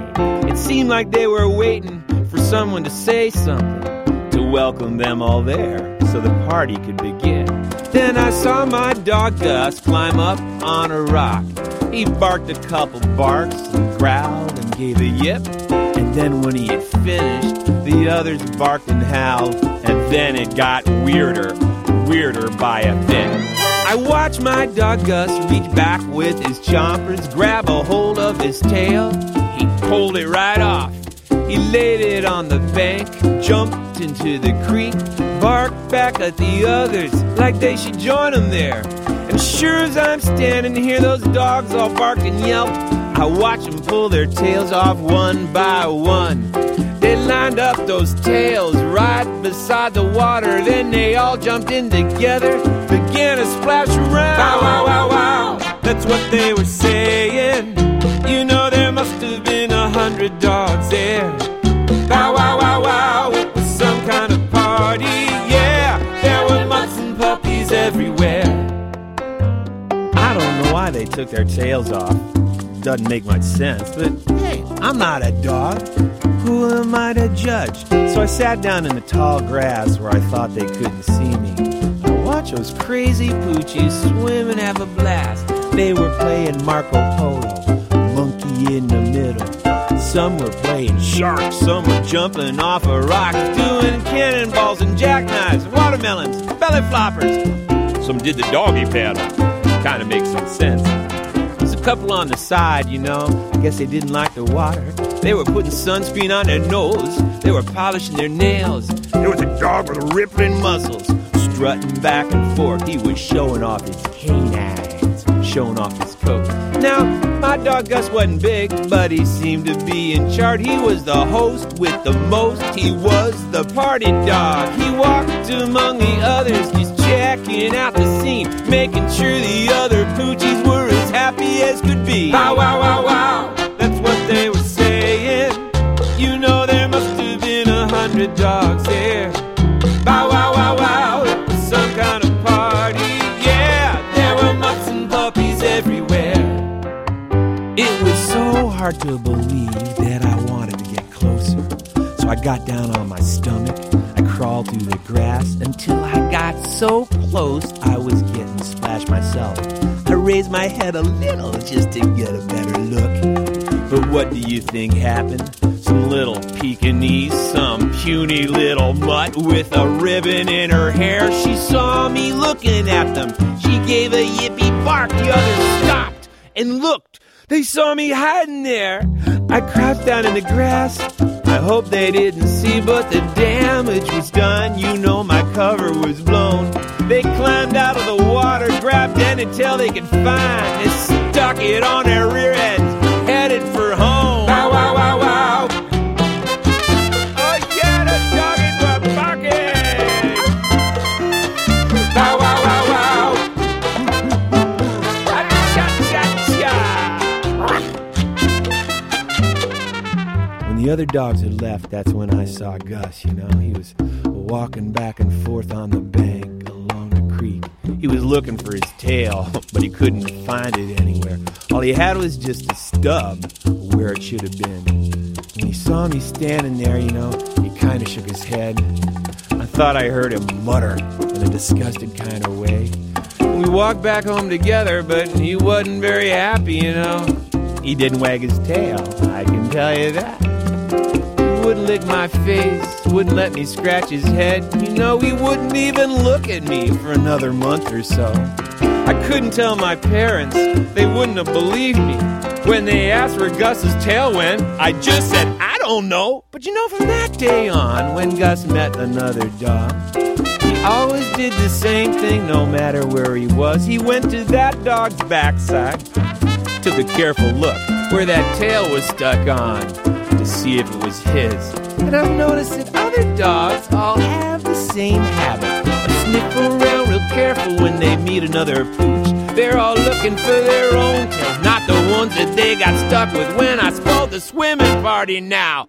It seemed like they were waiting for someone to say something to welcome them all there so the party could begin. Then I saw my dog Gus climb up on a rock. He barked a couple barks and growled and gave a yip. And then when he had finished, the others barked and howled. And then it got weirder, weirder by a bit. I watch my dog Gus reach back with his chompers, grab a hold of his tail. He pulled it right off. He laid it on the bank, jumped into the creek, barked back at the others like they should join him there. And sure as I'm standing here, those dogs all bark and yelp. I watch them pull their tails off one by one. They lined up those tails right beside the water. Then they all jumped in together, began to splash around. Wow, wow, wow, wow. That's what they were saying. You know, there must have been a hundred dogs there. Bow, wow, wow, wow. It was some kind of party. Yeah, there were mutts and puppies everywhere. I don't know why they took their tails off. Doesn't make much sense, but hey, I'm not a dog. Who am I to judge? So I sat down in the tall grass where I thought they couldn't see me. I watched those crazy poochies swim and have a blast. They were playing Marco Polo, monkey in the middle. Some were playing sharks, some were jumping off a rock, doing cannonballs and jackknives, watermelons, belly floppers. Some did the doggy paddle. Kind of makes some sense. There's a couple on the side, you know. I guess they didn't like the water. They were putting sunscreen on their nose. They were polishing their nails. There was a dog with rippling muscles, strutting back and forth. He was showing off his canines, showing off his coat. Now, my dog Gus wasn't big, but he seemed to be in charge. He was the host with the most. He was the party dog. He walked among the others, just checking out the scene, making sure the other poochies were as happy as could be. Wow, wow, wow, wow. Dogs there. Bow, wow, wow, wow. Some kind of party. Yeah, there were mutts and puppies everywhere. It was so hard to believe that I wanted to get closer. So I got down on my stomach. I crawled through the grass until I got so close I was getting splashed myself. I raised my head a little just to get a better look. But what do you think happened? Some little Pekingese, some puny little mutt with a ribbon in her hair. She saw me looking at them. She gave a yippee bark. The others stopped and looked. They saw me hiding there. I crouched down in the grass. I hope they didn't see, but the damage was done. You know my cover was blown. They climbed out of the water, grabbed any tail they could find. and stuck it on their rear the other dogs had left, that's when I saw Gus, you know. He was walking back and forth on the bank along the creek. He was looking for his tail, but he couldn't find it anywhere. All he had was just a stub where it should have been. When he saw me standing there, you know, he kind of shook his head. I thought I heard him mutter in a disgusted kind of way. We walked back home together, but he wasn't very happy, you know. He didn't wag his tail, I can tell you that. Wouldn't lick my face, wouldn't let me scratch his head. You know, he wouldn't even look at me for another month or so. I couldn't tell my parents, they wouldn't have believed me. When they asked where Gus's tail went, I just said, I don't know. But you know, from that day on, when Gus met another dog, he always did the same thing no matter where he was. He went to that dog's backside, took a careful look where that tail was stuck on to see if it was his. And I've noticed that other dogs all have the same habit of sniff around real careful when they meet another pooch. They're all looking for their own tails, not the ones that they got stuck with when I spoiled the swimming party now.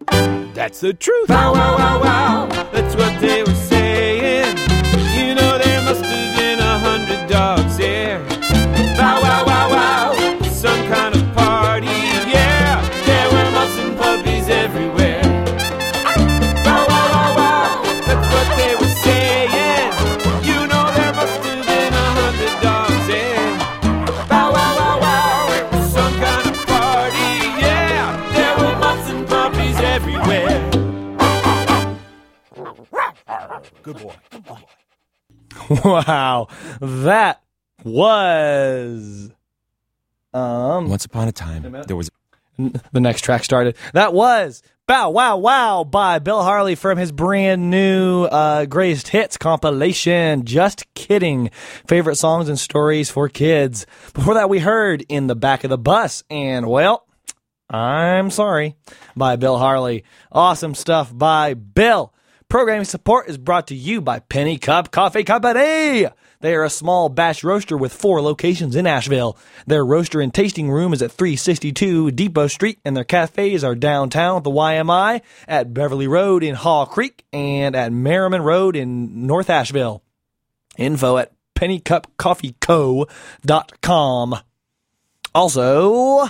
That's the truth. Wow, wow, wow, wow. That's what they were saying. Wow, that was um. Once upon a time, there was. The next track started. That was "Bow Wow Wow" by Bill Harley from his brand new uh, Greatest Hits compilation. Just kidding. Favorite songs and stories for kids. Before that, we heard "In the Back of the Bus" and well, I'm sorry by Bill Harley. Awesome stuff by Bill. Programming support is brought to you by Penny Cup Coffee Company. They are a small batch roaster with four locations in Asheville. Their roaster and tasting room is at 362 Depot Street, and their cafes are downtown at the YMI, at Beverly Road in Haw Creek, and at Merrimon Road in North Asheville. Info at pennycupcoffeeco.com. Also,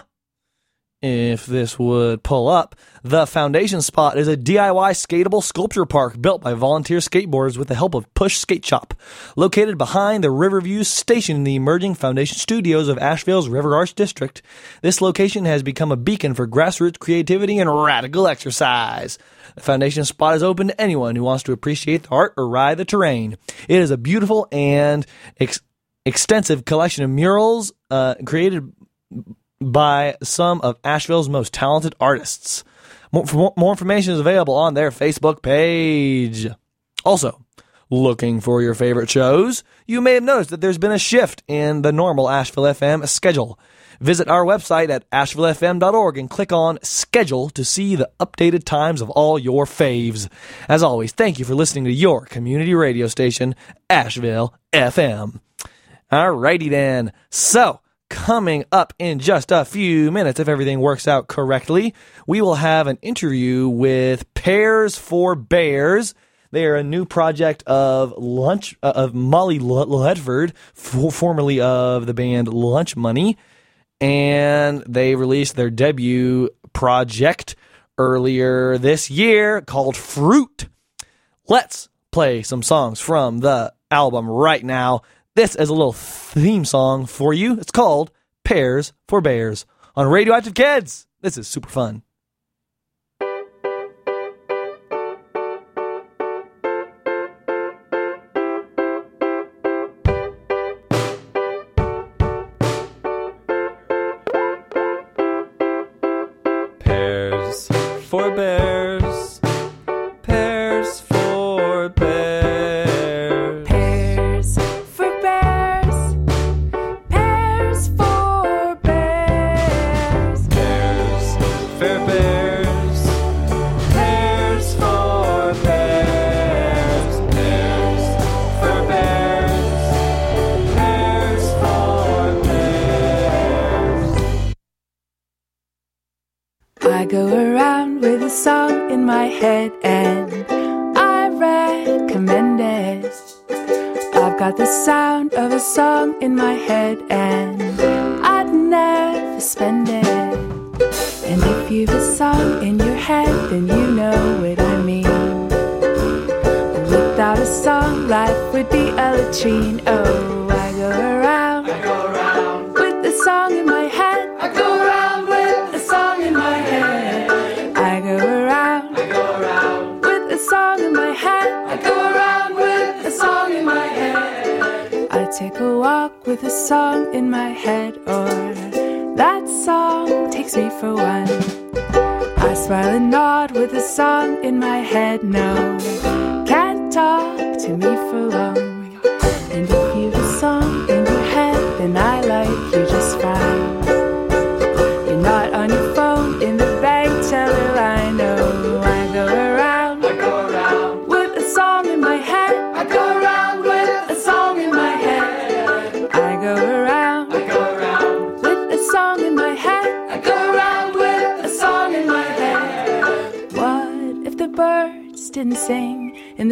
if this would pull up, the foundation spot is a DIY skatable sculpture park built by volunteer skateboarders with the help of Push Skate Shop. Located behind the Riverview Station in the emerging foundation studios of Asheville's River Arts District, this location has become a beacon for grassroots creativity and radical exercise. The foundation spot is open to anyone who wants to appreciate the art or ride the terrain. It is a beautiful and ex- extensive collection of murals uh, created by some of Asheville's most talented artists. More, more information is available on their Facebook page. Also, looking for your favorite shows? You may have noticed that there's been a shift in the normal Asheville FM schedule. Visit our website at ashevillefm.org and click on schedule to see the updated times of all your faves. As always, thank you for listening to your community radio station, Asheville FM. Alrighty then. So, coming up in just a few minutes, if everything works out correctly, we will have an interview with Pears for Bears. They are a new project of lunch uh, of Molly Ledford, f- formerly of the band Lunch Money, and they released their debut project earlier this year called Fruit. Let's play some songs from the album right now. This is a little theme song for you. It's called Pears for Bears on Radioactive Kids. This is super fun. Would be a latrine. Oh, I go around. I go around with a song in my head. I go around with a song in my head. I go around. I go around with a song in my head. I go around with a song in my head. I take a walk with a song in my head, or that song takes me for one. I smile and nod with a song in my head. No, can't talk to me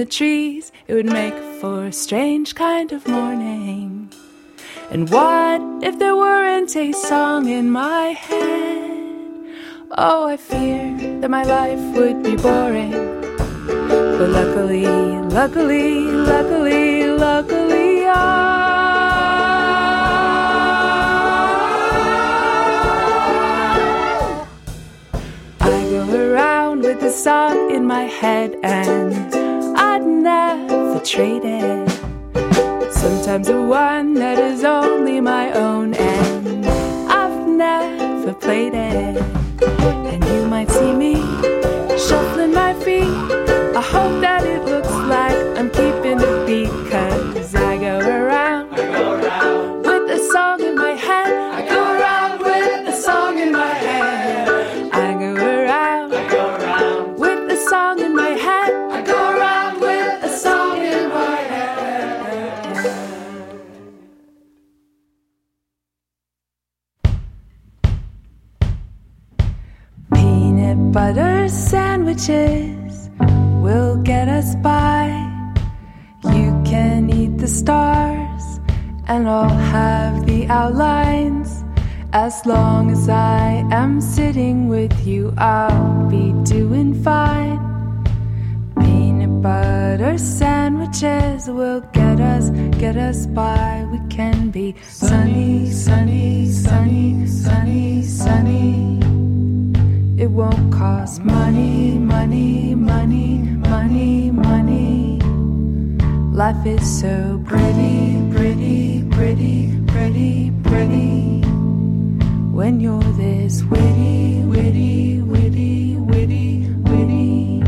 the trees? It would make for a strange kind of morning. And what if there weren't a song in my head? Oh, I fear that my life would be boring. But luckily, luckily, luckily, luckily, I, I go around with a song in my head and never traded. Sometimes the one that is only my own, and I've never played it. And you might see me shuffling my feet. I hope that it looks like I'm keeping butter sandwiches will get us by. You can eat the stars, and I'll have the outlines. As long as I am sitting with you, I'll be doing fine. Peanut butter sandwiches will get us, get us by. We can be sunny, sunny, sunny, sunny, sunny. It won't cost money, money, money, money, money. Life is so pretty, pretty, pretty, pretty, pretty. When you're this witty, witty, witty, witty, witty.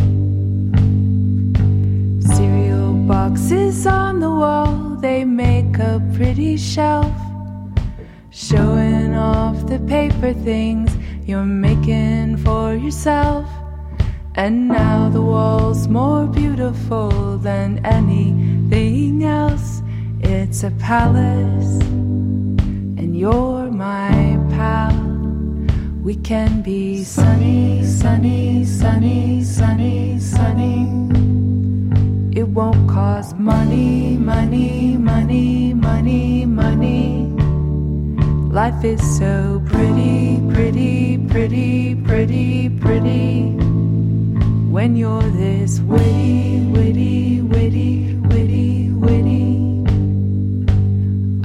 Cereal boxes on the wall, they make a pretty shelf. Showing off the paper things you're making for yourself. And now the wall's more beautiful than anything else. It's a palace, and you're my pal. We can be sunny, sunny, sunny, sunny, sunny. It won't cost money, money, money, money, money. Life is so pretty, pretty, pretty, pretty, pretty. When you're this witty, witty, witty, witty, witty.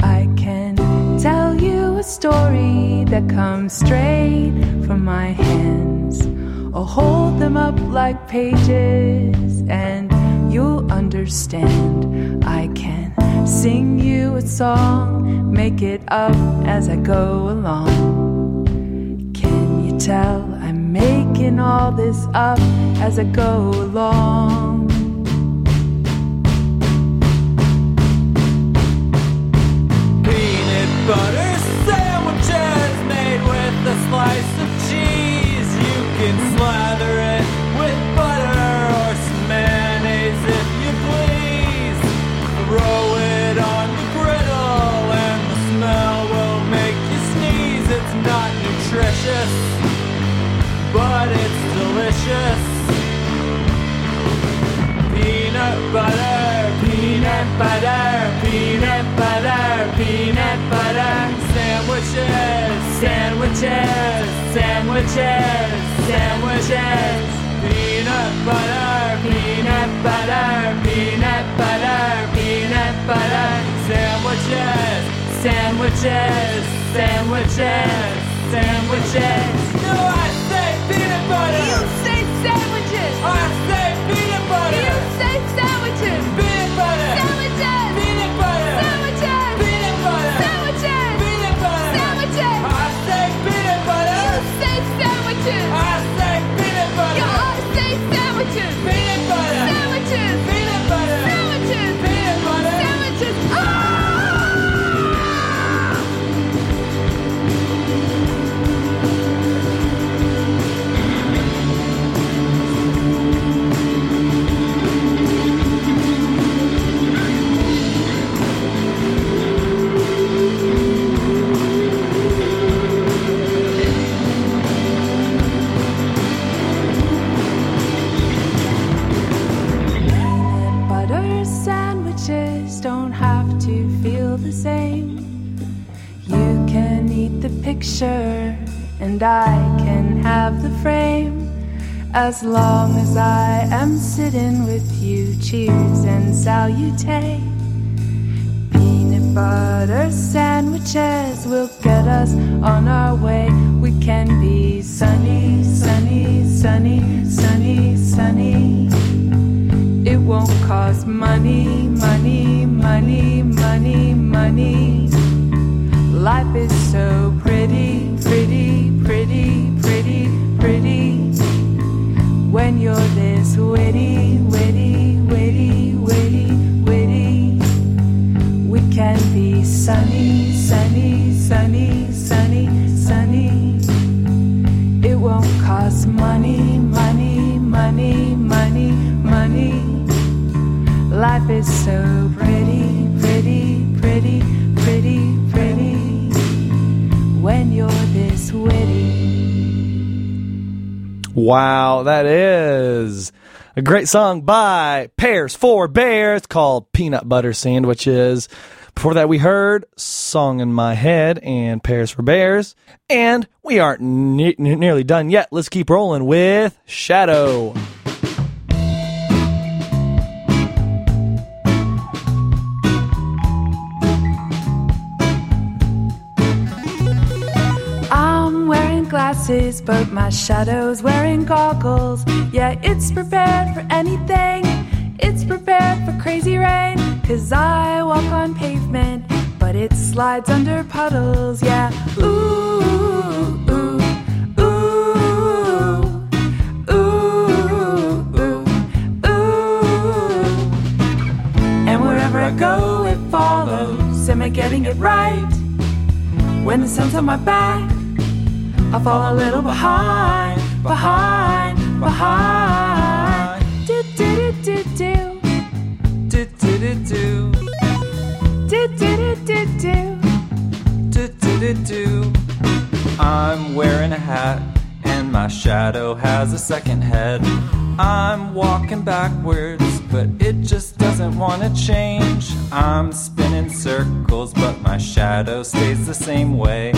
I can tell you a story that comes straight from my hands. Or hold them up like pages and you'll understand. I can sing you a song, make it up as I go along. Can you tell I'm making all this up as I go along? Butter, peanut butter, peanut butter. Sandwiches, sandwiches, sandwiches, sandwiches. Peanut butter, peanut butter, peanut butter, peanut butter. Sandwiches, sandwiches, sandwiches, sandwiches. No, I say peanut butter. You say sandwiches. I say peanut butter. You say sandwiches. Picture, and I can have the frame. As long as I am sitting with you, cheers and salute. Peanut butter sandwiches will get us on our way. We can be sunny, sunny, sunny, sunny, sunny. It won't cost money, money, money, money, money. Life is so pretty, pretty, pretty, pretty, pretty. When you're this witty, witty, witty, witty, witty. We can be sunny, sunny, sunny, sunny, sunny. It won't cost money, money, money, money, money. Life is so Wow, that is a great song by Pears for Bears called Peanut Butter Sandwiches. Before that, we heard Song in My Head and Pears for Bears. And we aren't ne- ne- nearly done yet. Let's keep rolling with Shadow. Glasses, but my shadow's wearing goggles. Yeah, it's prepared for anything. It's prepared for crazy rain. Cause I walk on pavement, but it slides under puddles. Yeah, ooh, ooh, ooh, ooh, ooh, ooh. And wherever I go, it follows. Am I getting it right? When the sun's on my back, I fall a little behind, behind, behind. Do do do do do do do do do do do do do do do do. I'm wearing a hat my shadow has a second head. I'm walking backwards, but it just doesn't want to change. I'm spinning circles, but my shadow stays the same way.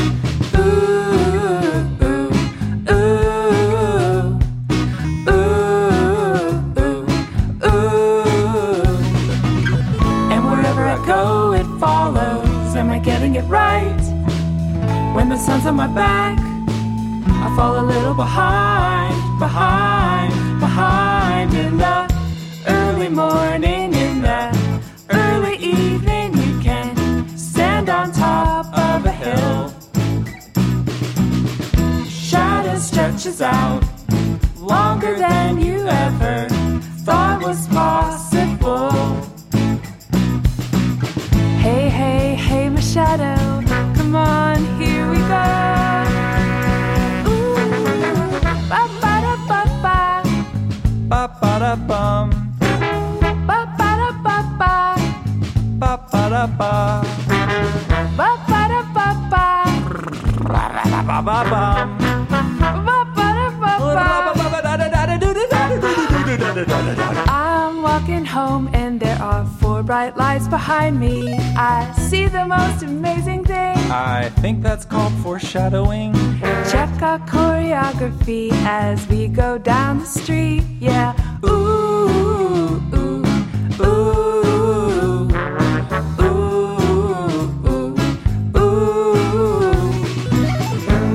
And wherever I go, it follows. Am I getting it right? When the sun's on my back, Fall a little behind, behind, behind. In the early morning, in the early evening, you can stand on top of a hill. Shadow stretches out longer than you ever thought was possible. Hey, hey, hey, my shadow, Ba ba da bum, ba ba da ba ba, ba ba da ba, ba ba da ba ba, ba ba ba bum. ba ba da ba ba. I'm walking home and there are four bright lights behind me. I see the most amazing thing. I think that's called foreshadowing. Check our choreography as we go down the street. Yeah. Ooh, ooh, ooh, ooh, ooh, ooh.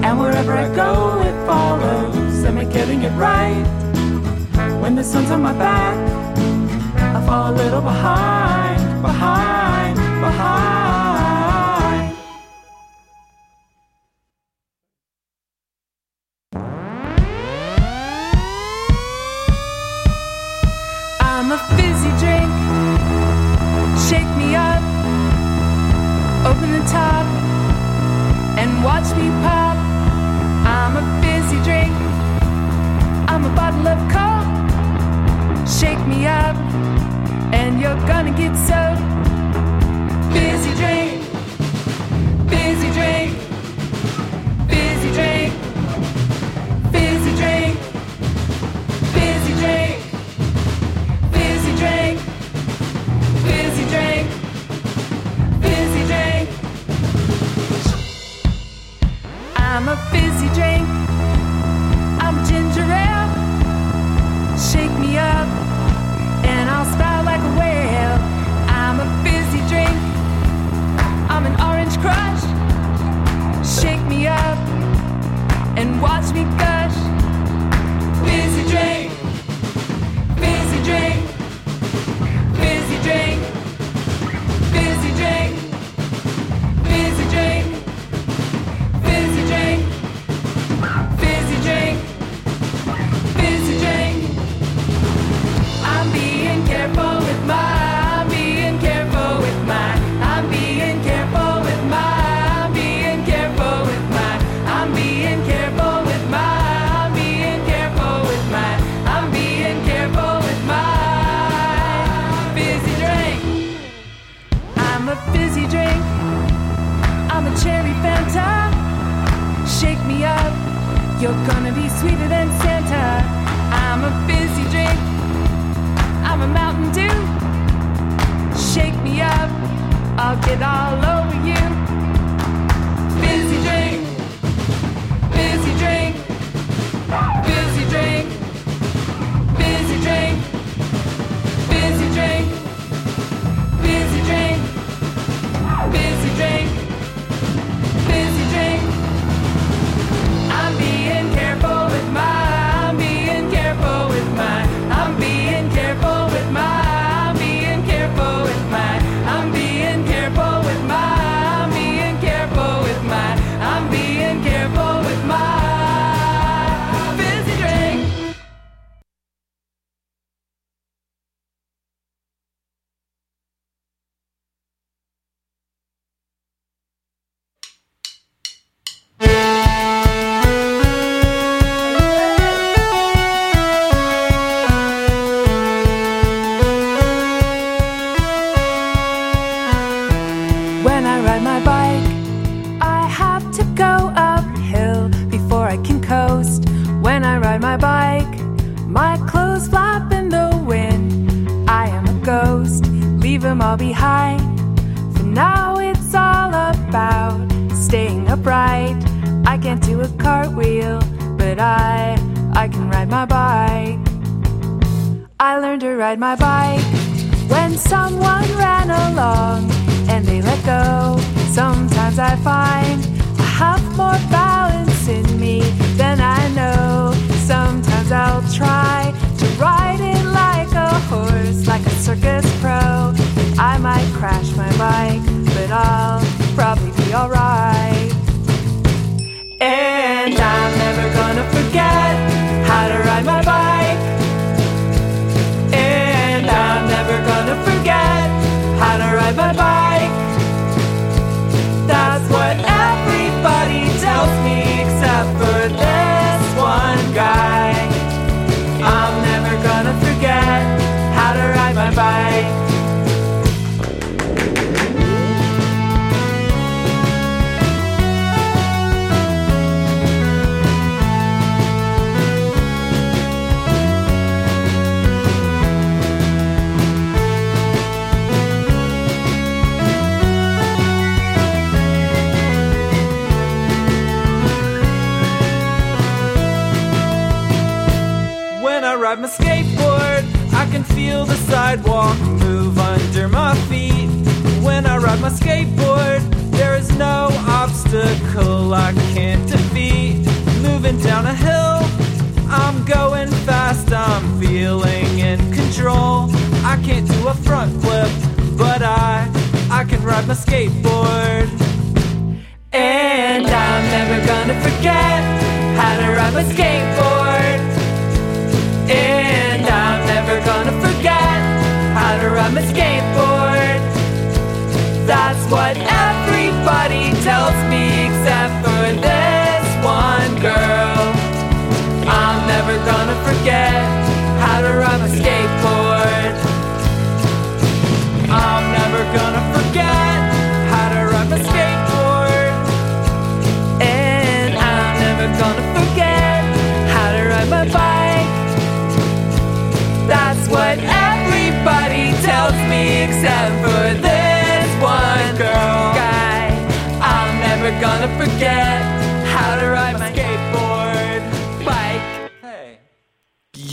And wherever I go, it follows. Am I getting it right? When the sun's on my back, I fall a little behind, behind, behind. Open the top and watch me pop. I'm a fizzy drink. I'm a bottle of Coke. Shake me up and you're gonna get soaked. Fizzy drink. Fizzy drink. Fizzy drink. I'm a fizzy drink. I'm ginger ale. Shake me up, and I'll spout like a whale. I'm a fizzy drink. I'm an orange crush. Shake me up, and watch me go. my skateboard.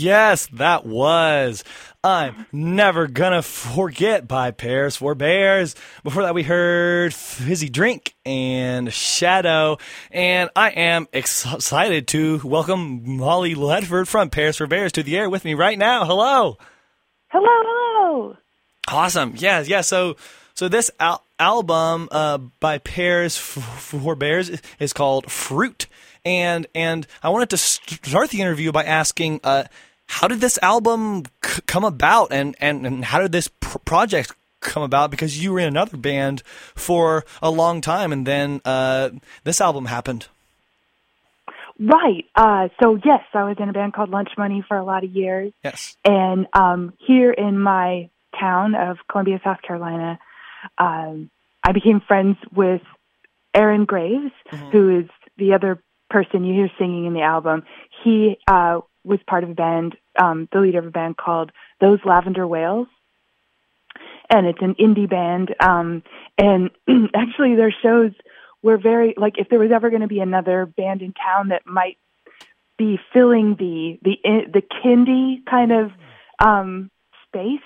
Yes, that was I'm Never Gonna Forget by Pears for Bears. Before that, we heard Fizzy Drink and Shadow. And I am excited to welcome Molly Ledford from Pears for Bears to the air with me right now. Hello. Hello, hello. Awesome. Yeah, yeah. So, so this al- album uh, by Pears for Bears is called Fruit. And, and I wanted to start the interview by asking, uh, how did this album c- come about? And, and, and how did this pr- project come about? Because you were in another band for a long time and then uh, this album happened. Right. Uh, so yes i was in a band called lunch money for a lot of years. Yes. And um, here in my town of columbia south carolina um, i became friends with aaron graves mm-hmm. who is the other person you hear singing in the album. He uh, was part of a band, um, the leader of a band called Those Lavender Whales. And it's an indie band. Um, and actually, their shows were very like if there was ever going to be another band in town that might be filling the the the kindy kind of um, space.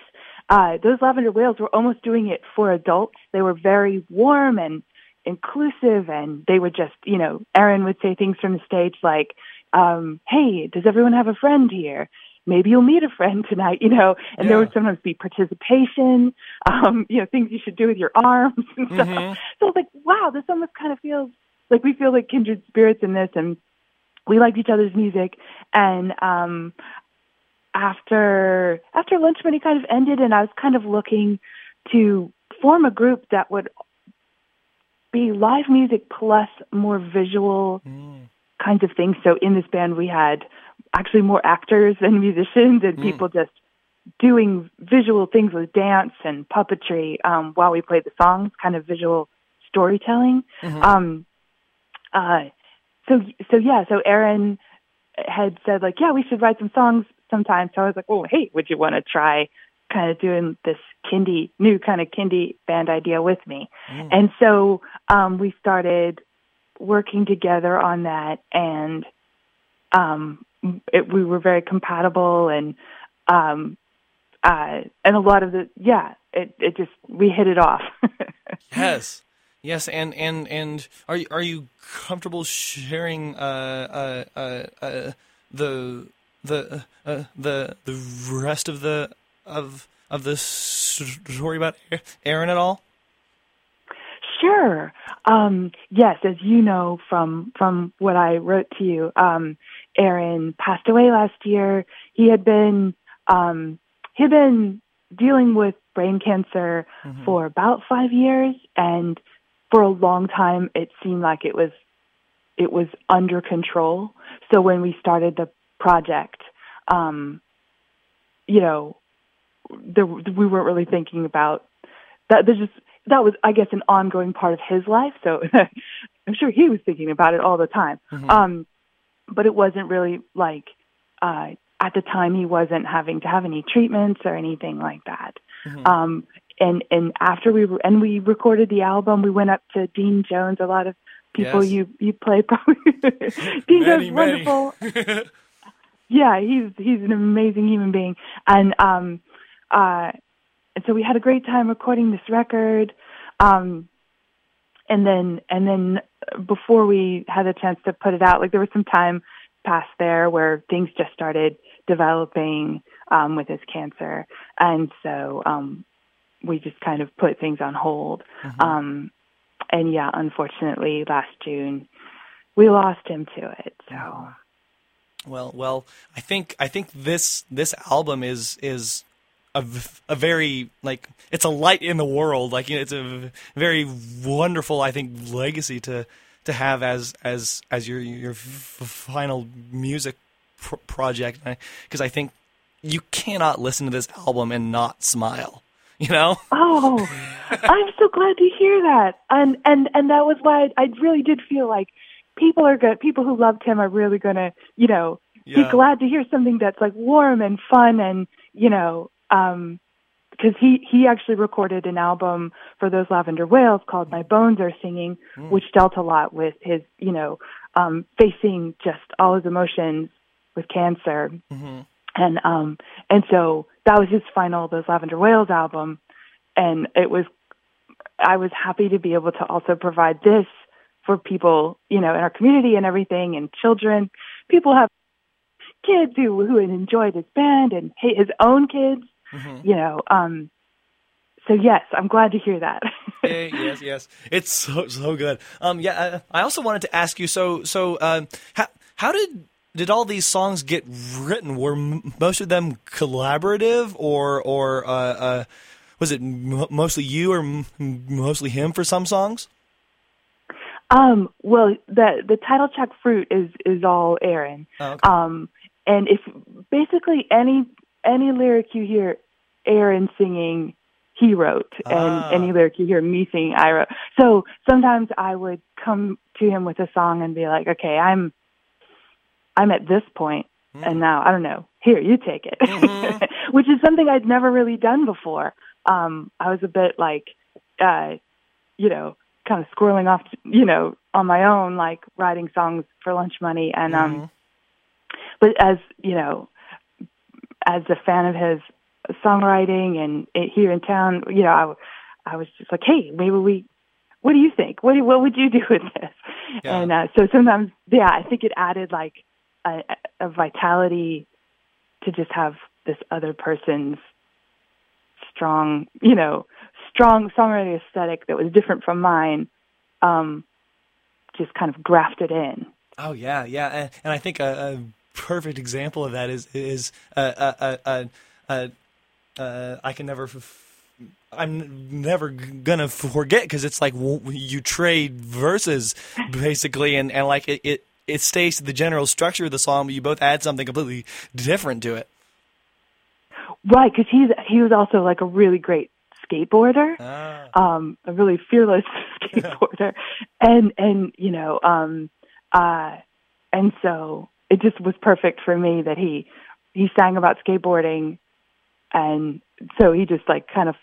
Uh, those lavender whales were almost doing it for adults. They were very warm and inclusive, and they would just, you know, Aaron would say things from the stage like, um, "Hey, does everyone have a friend here? Maybe you'll meet a friend tonight," you know. And there would sometimes be participation, um, you know, things you should do with your arms and stuff. Mhm. So it's like, wow, this almost kind of feels like we feel like kindred spirits in this, and we liked each other's music. And um, after after lunch money kind of ended, and I was kind of looking to form a group that would be live music plus more visual kinds of things. So in this band, we had actually more actors than musicians, and Mm. people just doing visual things with dance and puppetry um, while we played the songs, kind of visual storytelling. Mhm. Um, uh, so so yeah, so Aaron had said like, yeah, we should write some songs sometime. So I was like, oh, hey, would you want to try kind of doing this kindy, new kind of kindy band idea with me? And so um, we started working together on that, and um, it, we were very compatible, and um, uh, and a lot of the yeah, it it just we hit it off. Yes, yes, and and and are you are you comfortable sharing uh, uh, uh, uh, the the uh, the the rest of the of of the story about Aaron at all? Sure. Um, yes, as you know from from what I wrote to you, um, Aaron passed away last year. He had been um, he had been dealing with brain cancer for about five years, and for a long time, it seemed like it was it was under control. So when we started the project, um, you know, there, we weren't really thinking about that. There's just that was, I guess, an ongoing part of his life. So I'm sure he was thinking about it all the time. Mhm. Um, but it wasn't really like uh, at the time he wasn't having to have any treatments or anything like that. Mhm. Um, and and after we were, and we recorded the album, we went up to Dean Jones. A lot of people Yes. you you play probably. Dean Many, Jones, many. wonderful. yeah, he's he's an amazing human being, and um, uh, and so we had a great time recording this record. Um, and then and then before we had a chance to put it out, like there was some time past there where things just started developing um, with his cancer, and so um, we just kind of put things on hold. Um, and yeah, unfortunately, last June we lost him to it. So Well, well, I think I think this this album is is a, a very like it's a light in the world. Like you know, it's a very wonderful I think legacy to to have as as as your your final music pr- project because I think you cannot listen to this album and not smile. You know? Oh, I'm so glad to hear that. And and and that was why I, I really did feel like people are good. People who loved him are really going to, you know, be glad to hear something that's like warm and fun and you know, um, because he he actually recorded an album for those Lavender Whales called "My Bones Are Singing," Mm. which dealt a lot with his, you know, um, facing just all his emotions with cancer Mm-hmm. and um and so that was his final those lavender whales album and it was i was happy to be able to also provide this for people you know in our community and everything and children people have kids who who had enjoyed his band and hi- his own kids you know um so yes i'm glad to hear that Eh, yes, yes, it's so so good. Um, yeah, uh, I also wanted to ask you. So, so, um, how how did did all these songs get written? Were m- most of them collaborative, or or uh, uh, was it m- mostly you, or m- mostly him for some songs? Um, well, the the title track "Fruit" is is all Aaron. Oh, okay. Um, and if basically any any lyric you hear Aaron singing, he wrote, and Ah. any lyric you hear me singing, I wrote. So sometimes I would come to him with a song and be like, "Okay, I'm." I'm at this point, and now I don't know. Here, you take it, which is something I'd never really done before. Um, I was a bit like, uh, you know, kind of squirreling off, you know, on my own, like writing songs for lunch money, and um, but as you know, as a fan of his songwriting and it, here in town, you know, I, I was just like, hey, maybe we, what do you think? What do, what would you do with this? And uh, so sometimes, yeah, I think it added like a, a vitality to just have this other person's strong, you know, strong songwriting aesthetic that was different from mine, um, just kind of grafted in. Oh yeah, yeah, and, and I think a, a perfect example of that is is uh, uh, uh, uh, uh, uh, I can never. F- I'm never gonna forget because it's like you trade verses basically, and, and like it, it it stays to the general structure of the song, but you both add something completely different to it. Right, because he's he was also like a really great skateboarder, um, a really fearless skateboarder, and and you know, um, uh, and so it just was perfect for me that he he sang about skateboarding, and so he just like kind of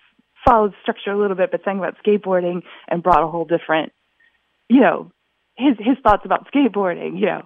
followed structure a little bit, but sang about skateboarding and brought a whole different, you know, his his thoughts about skateboarding, you know,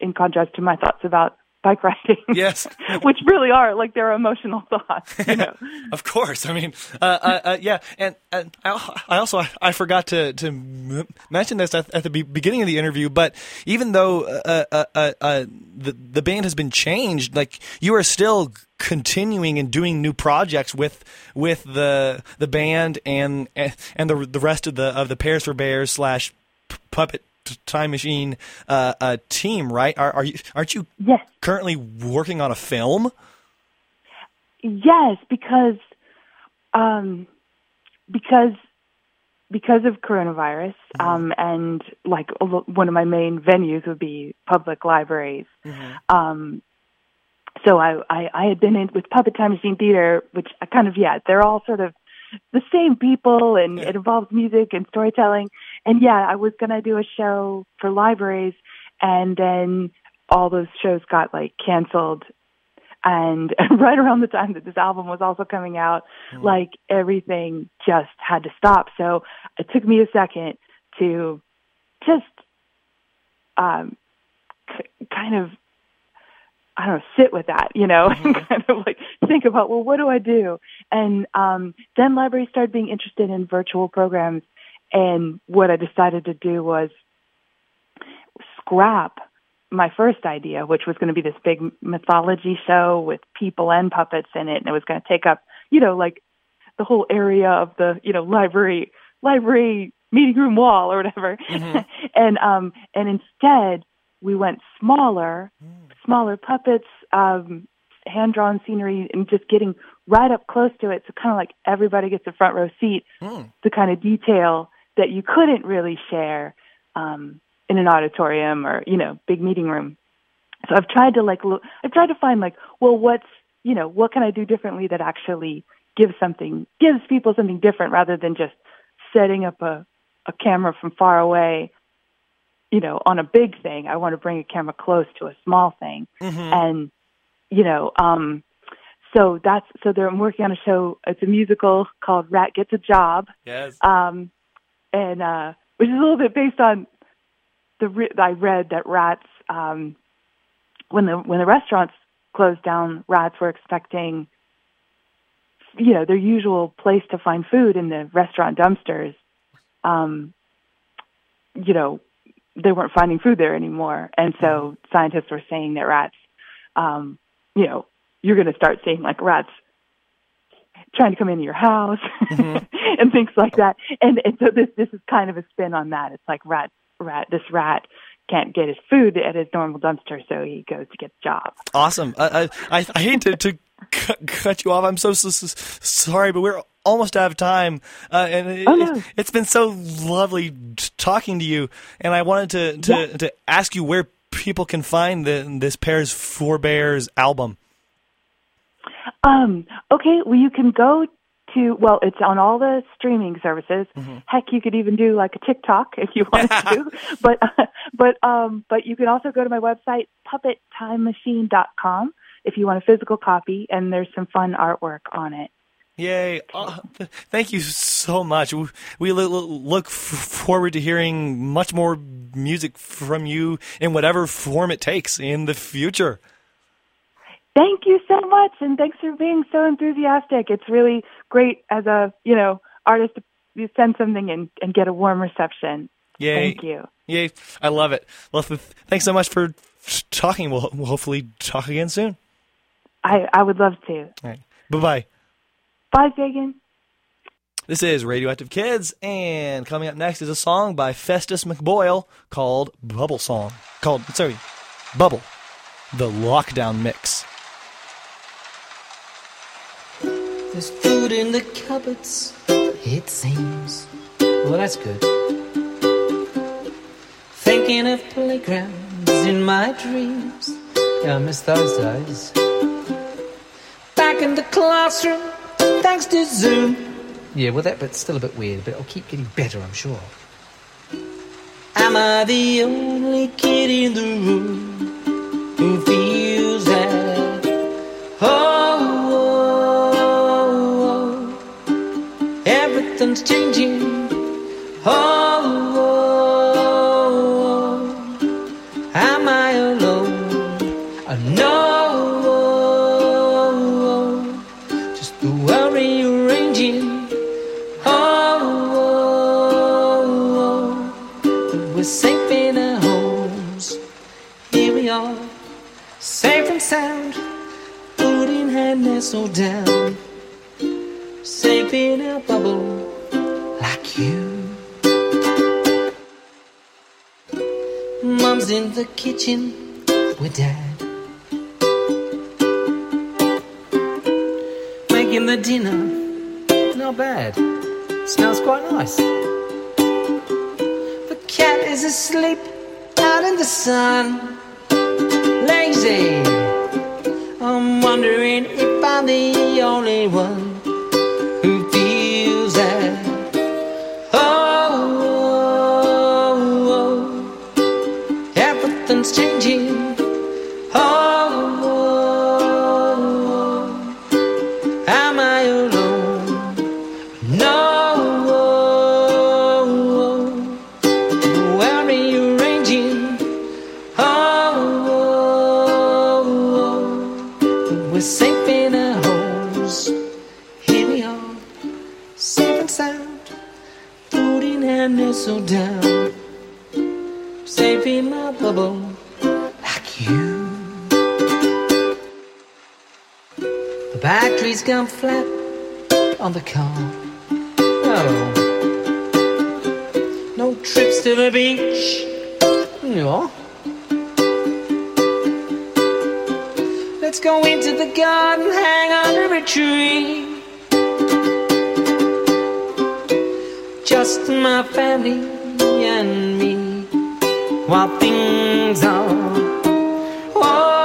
in contrast to my thoughts about bike riding. Yes. which really are like their emotional thoughts. You know. Of course, I mean, uh, uh, uh, yeah, and, and I, also I forgot to to mention this at, at the beginning of the interview, but even though uh, uh, uh, the the band has been changed, like you are still continuing and doing new projects with with the the band and and the the rest of the of the Pears for Bears slash puppet time machine uh, uh, team, right? Are, are you aren't you yes. currently working on a film? Yes, because um, because because of coronavirus, um, and like one of my main venues would be public libraries. Um, so I, I I had been in with Puppet Time Machine Theater, which I kind of yeah, they're all sort of the same people, and it involves music and storytelling. And yeah, I was gonna do a show for libraries, and then all those shows got like canceled and right around the time that this album was also coming out, like everything just had to stop. So it took me a second to just um, k- kind of, I don't know, sit with that, you know, and kind of like think about, well, what do I do? And um, then libraries started being interested in virtual programs. And what I decided to do was scrap my first idea, which was going to be this big mythology show with people and puppets in it, and it was going to take up, you know, like the whole area of the, you know, library, library meeting room wall or whatever. and um, and instead we went smaller, smaller puppets, um, hand drawn scenery, and just getting right up close to it. So kind of like everybody gets a front row seat. The kind of detail that you couldn't really share. Um, in an auditorium or you know big meeting room. So i've tried to like look i've tried to find like well what's you know what can i do differently that actually gives something gives people something different rather than just setting up a a camera from far away you know on a big thing. I want to bring a camera close to a small thing. And you know um so that's so they're I'm working on a show. It's a musical called rat gets a job. Yes. um and uh which is a little bit based on the I read that rats um when the when the restaurants closed down rats were expecting you know their usual place to find food in the restaurant dumpsters. Um you know they weren't finding food there anymore. And so scientists were saying that rats um you know you're going to start seeing like rats trying to come into your house and things like that. And, and so this this is kind of a spin on that. It's like rat rat this rat can't get his food at his normal dumpster, so he goes to get a job. Awesome. I I, I hate to, to cut, cut you off. I'm so, so, so sorry, but we're almost out of time, uh, and it, Oh, no. it, has been so lovely talking to you. And I wanted to to, Yeah. to ask you where people can find the, this Pears for Bears album. Um, okay, well, you can go to, well, it's on all the streaming services. Heck, you could even do like a TikTok if you wanted to. but, but, um, but you can also go to my website, puppettimemachine.com if you want a physical copy and there's some fun artwork on it. Yay. Oh, thank you so much. We- We lo- lo- look f- forward to hearing much more music from you in whatever form it takes in the future. Thank you so much, and thanks for being so enthusiastic. It's really great as a you know artist to send something and, and get a warm reception. Yay. Thank you. Yay. I love it. Well, th- thanks so much for talking. We'll, we'll hopefully talk again soon. I I would love to. All right. Bye bye. Bye, Fagan. This is Radioactive Kids, and coming up next is a song by Festus McBoyle called Bubble Song. Called, sorry, Bubble, the Lockdown Mix. There's food in the cupboards, it seems. Well, that's good. Thinking of playgrounds in my dreams. Yeah, I miss those days. Back in the classroom, thanks to Zoom. Yeah, well, that bit's still a bit weird, but it'll keep getting better, I'm sure. Am I the only kid in the room who feels that? Oh, changing. Oh, oh, oh, am I alone? I know. Just the worry ranging. Oh, oh, we're safe in our homes. Here we are, safe and sound, in hand, nestled down, In the kitchen with dad. Making the dinner, not bad. Smells quite nice. The cat is asleep out in the sun, lazy. I'm wondering if I'm the only one gone flat on the car. Oh, no trips to the beach. No. Let's go into the garden, hang under a tree. Just my family and me. While things are. Oh,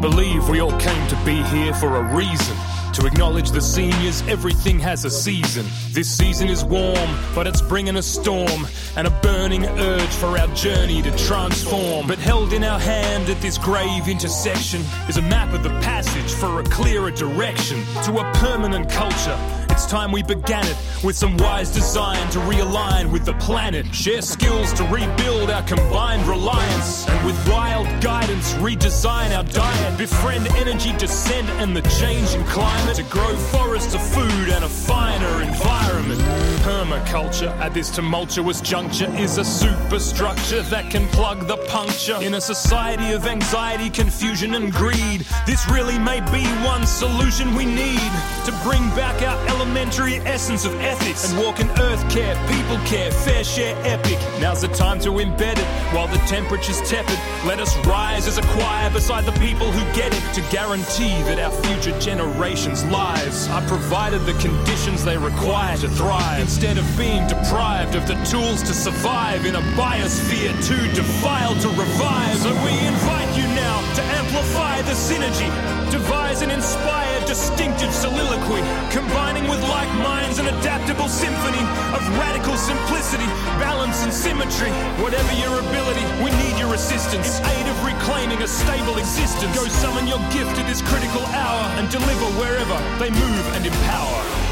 believe we all came to be here for a reason. To acknowledge the seniors, everything has a season. This season is warm, but it's bringing a storm and a burning urge for our journey to transform. But held in our hand at this grave intersection is a map of the passage for a clearer direction to a permanent culture. It's time we began it with some wise design to realign with the planet, share skills to rebuild our combined reliance, and with wild guidance redesign our diet, befriend energy descent and the changing climate to grow forests of food and a finer environment. Permaculture at this tumultuous juncture is a superstructure that can plug the puncture in a society of anxiety, confusion, and greed. This really may be one solution we need to bring back our elementary essence of ethics and walk in earth care, people care, fair share epic. Now's the time to embed it while the temperature's tepid. Let us rise as a choir beside the people who get it to guarantee that our future generations' lives are provided the conditions they require to thrive instead of being deprived of the tools to survive in a biosphere too defiled to revive. So we invite you now to amplify the synergy, devise and inspire distinctive soliloquy, combining with like minds an adaptable symphony of radical simplicity, balance and symmetry. Whatever your ability, we need your assistance. In aid of reclaiming a stable existence. Go summon your gift at this critical hour and deliver wherever they move and empower.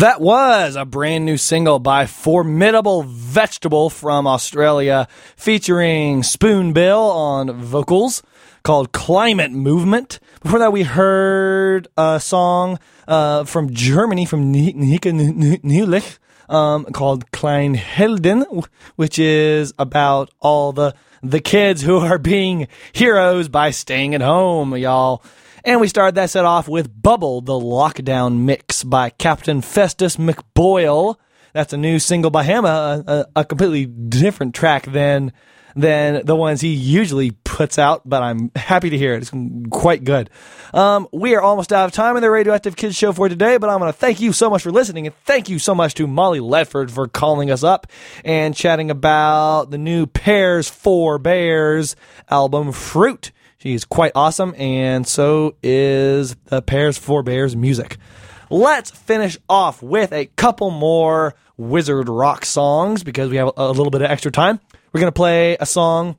That was a brand new single by Formidable Vegetable from Australia, featuring Spoonbill on vocals called Climate Movement. Before that, we heard a song uh, from Germany, from Nica Neulich, um, called Kleinhelden, which is about all the, the kids who are being heroes by staying at home, y'all. And we started that set off with Bubble, the Lockdown Mix by Captain Festus McBoyle. That's a new single by him, a, a, a completely different track than than the ones he usually puts out, but I'm happy to hear it. It's quite good. Um, we are almost out of time in the Radioactive Kids show for today, but I'm going to thank you so much for listening and thank you so much to Molly Ledford for calling us up and chatting about the new Pears for Bears album Fruit. She's quite awesome, and so is the Pears for Bears music. Let's finish off with a couple more Wizard Rock songs because we have a little bit of extra time. We're gonna play a song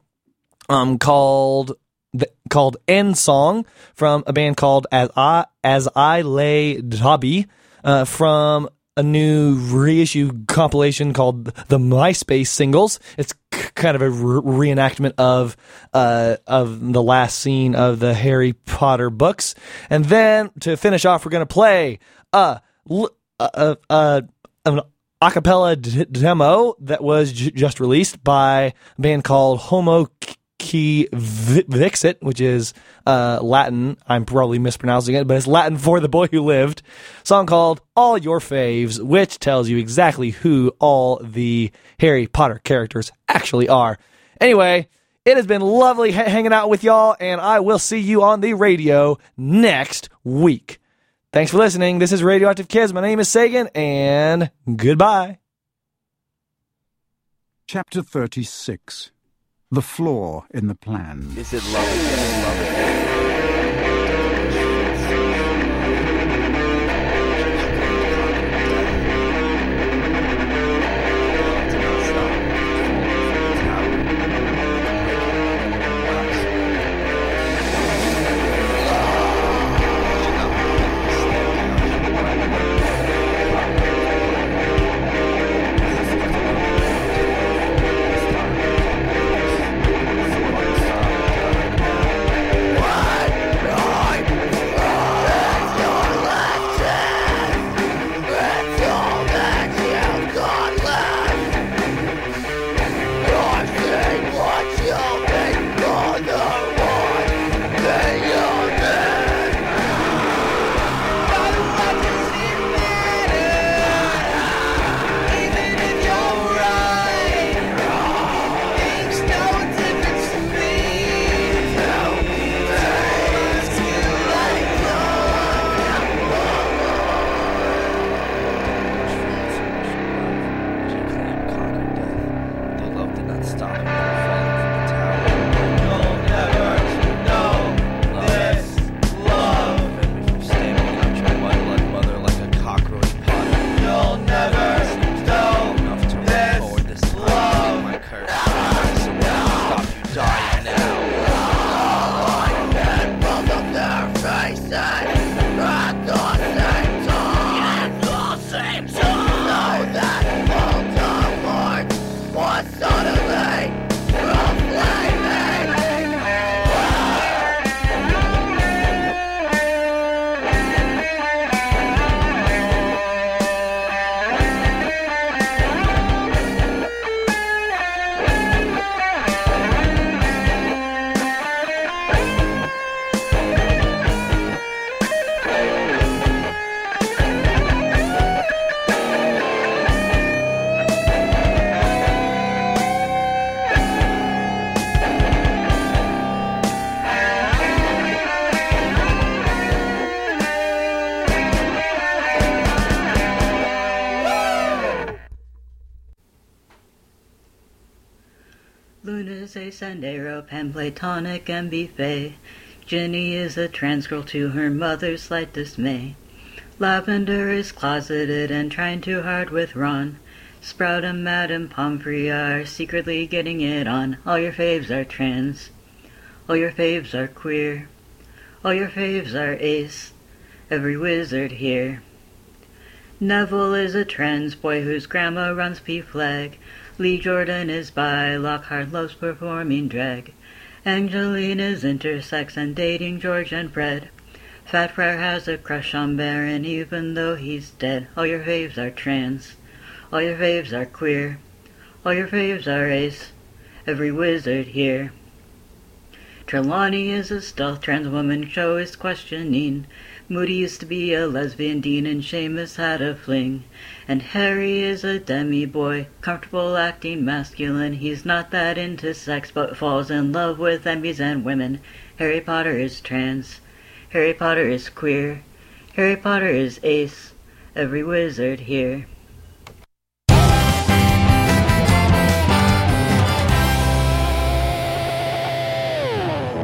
um, called the, called "End Song" from a band called As I As I Lay Dobby uh, from a new reissue compilation called the MySpace Singles. It's kind of a re- reenactment of uh, of the last scene of the Harry Potter books. And then to finish off, we're gonna play a l- a, a, an acapella d- demo that was j- just released by a band called Homo Vi- Vixit, which is uh, Latin. I'm probably mispronouncing it, but it's Latin for the boy who lived. Song called All Your Faves, which tells you exactly who all the Harry Potter characters actually are. Anyway, it has been lovely ha- hanging out with y'all, and I will see you on the radio next week. Thanks for listening. This is Radioactive Kids. My name is Sagan, and goodbye. Chapter 36 The Flaw in the Plan. Is it love again? Love and Aerope and Platonic and Buffet. Ginny is a trans girl to her mother's slight dismay. Lavender is closeted and trying too hard with Ron. Sprout and Madame Pomfrey are secretly getting it on. All your faves are trans. All your faves are queer. All your faves are ace. Every wizard here. Neville is a trans boy whose grandma runs PFLAG. Lee Jordan is bi, Lockhart loves performing drag. Angelina's intersex and dating George and Fred. Fat Friar has a crush on Baron even though he's dead. All your faves are trans. All your faves are queer. All your faves are ace. Every wizard here. Trelawney is a stealth trans woman show is questioning. Moody used to be a lesbian dean and Seamus had a fling. And Harry is a demi boy, comfortable acting masculine. He's not that into sex but falls in love with Emmys and women. Harry Potter is trans. Harry Potter is queer. Harry Potter is ace. Every wizard here.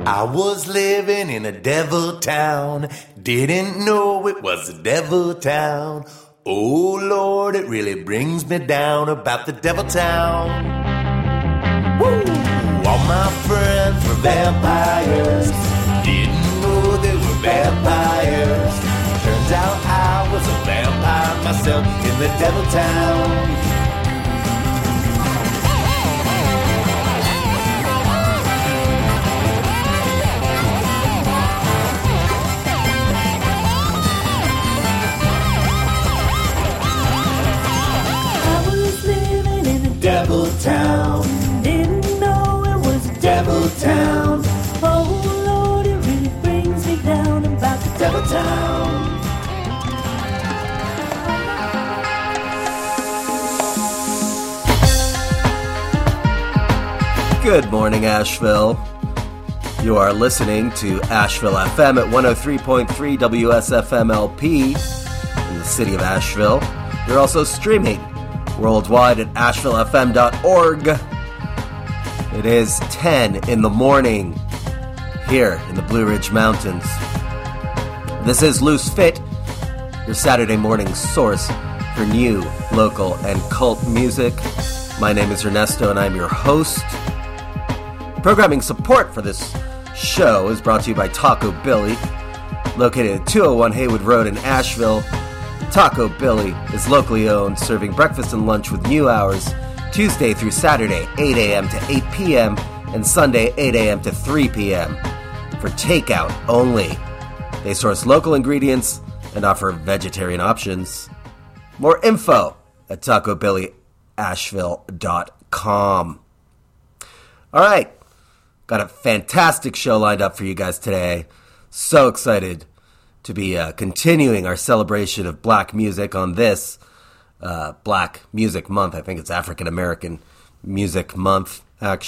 I was living in a devil town, didn't know it was the devil town. Oh Lord, it really brings me down about the devil town. Woo! All my friends were vampires, didn't know they were vampires. Turns out I was a vampire myself in the devil town. Devil town. Didn't know it was devil town. Oh Lord, it really brings me down about the devil town. Good morning, Asheville. You are listening to Asheville FM at 103.3 WSFMLP in the city of Asheville. You're also streaming worldwide at ashevillefm.org. It is 10 in the morning here in the Blue Ridge Mountains. This is Loose Fit, your Saturday morning source for new, local, and cult music. My name is Ernesto, and I'm your host. Programming support for this show is brought to you by Taco Billy, located at 201 Haywood Road in Asheville. Taco Billy is locally owned, serving breakfast and lunch with new hours Tuesday through Saturday, 8 a.m. to 8 p.m., and Sunday, 8 a.m. to 3 p.m. for takeout only. They source local ingredients and offer vegetarian options. More info at tacobillyasheville.com. All right. Got a fantastic show lined up for you guys today. So excited to be uh, continuing our celebration of black music on this uh, Black Music Month. I think it's African American Music Month, actually.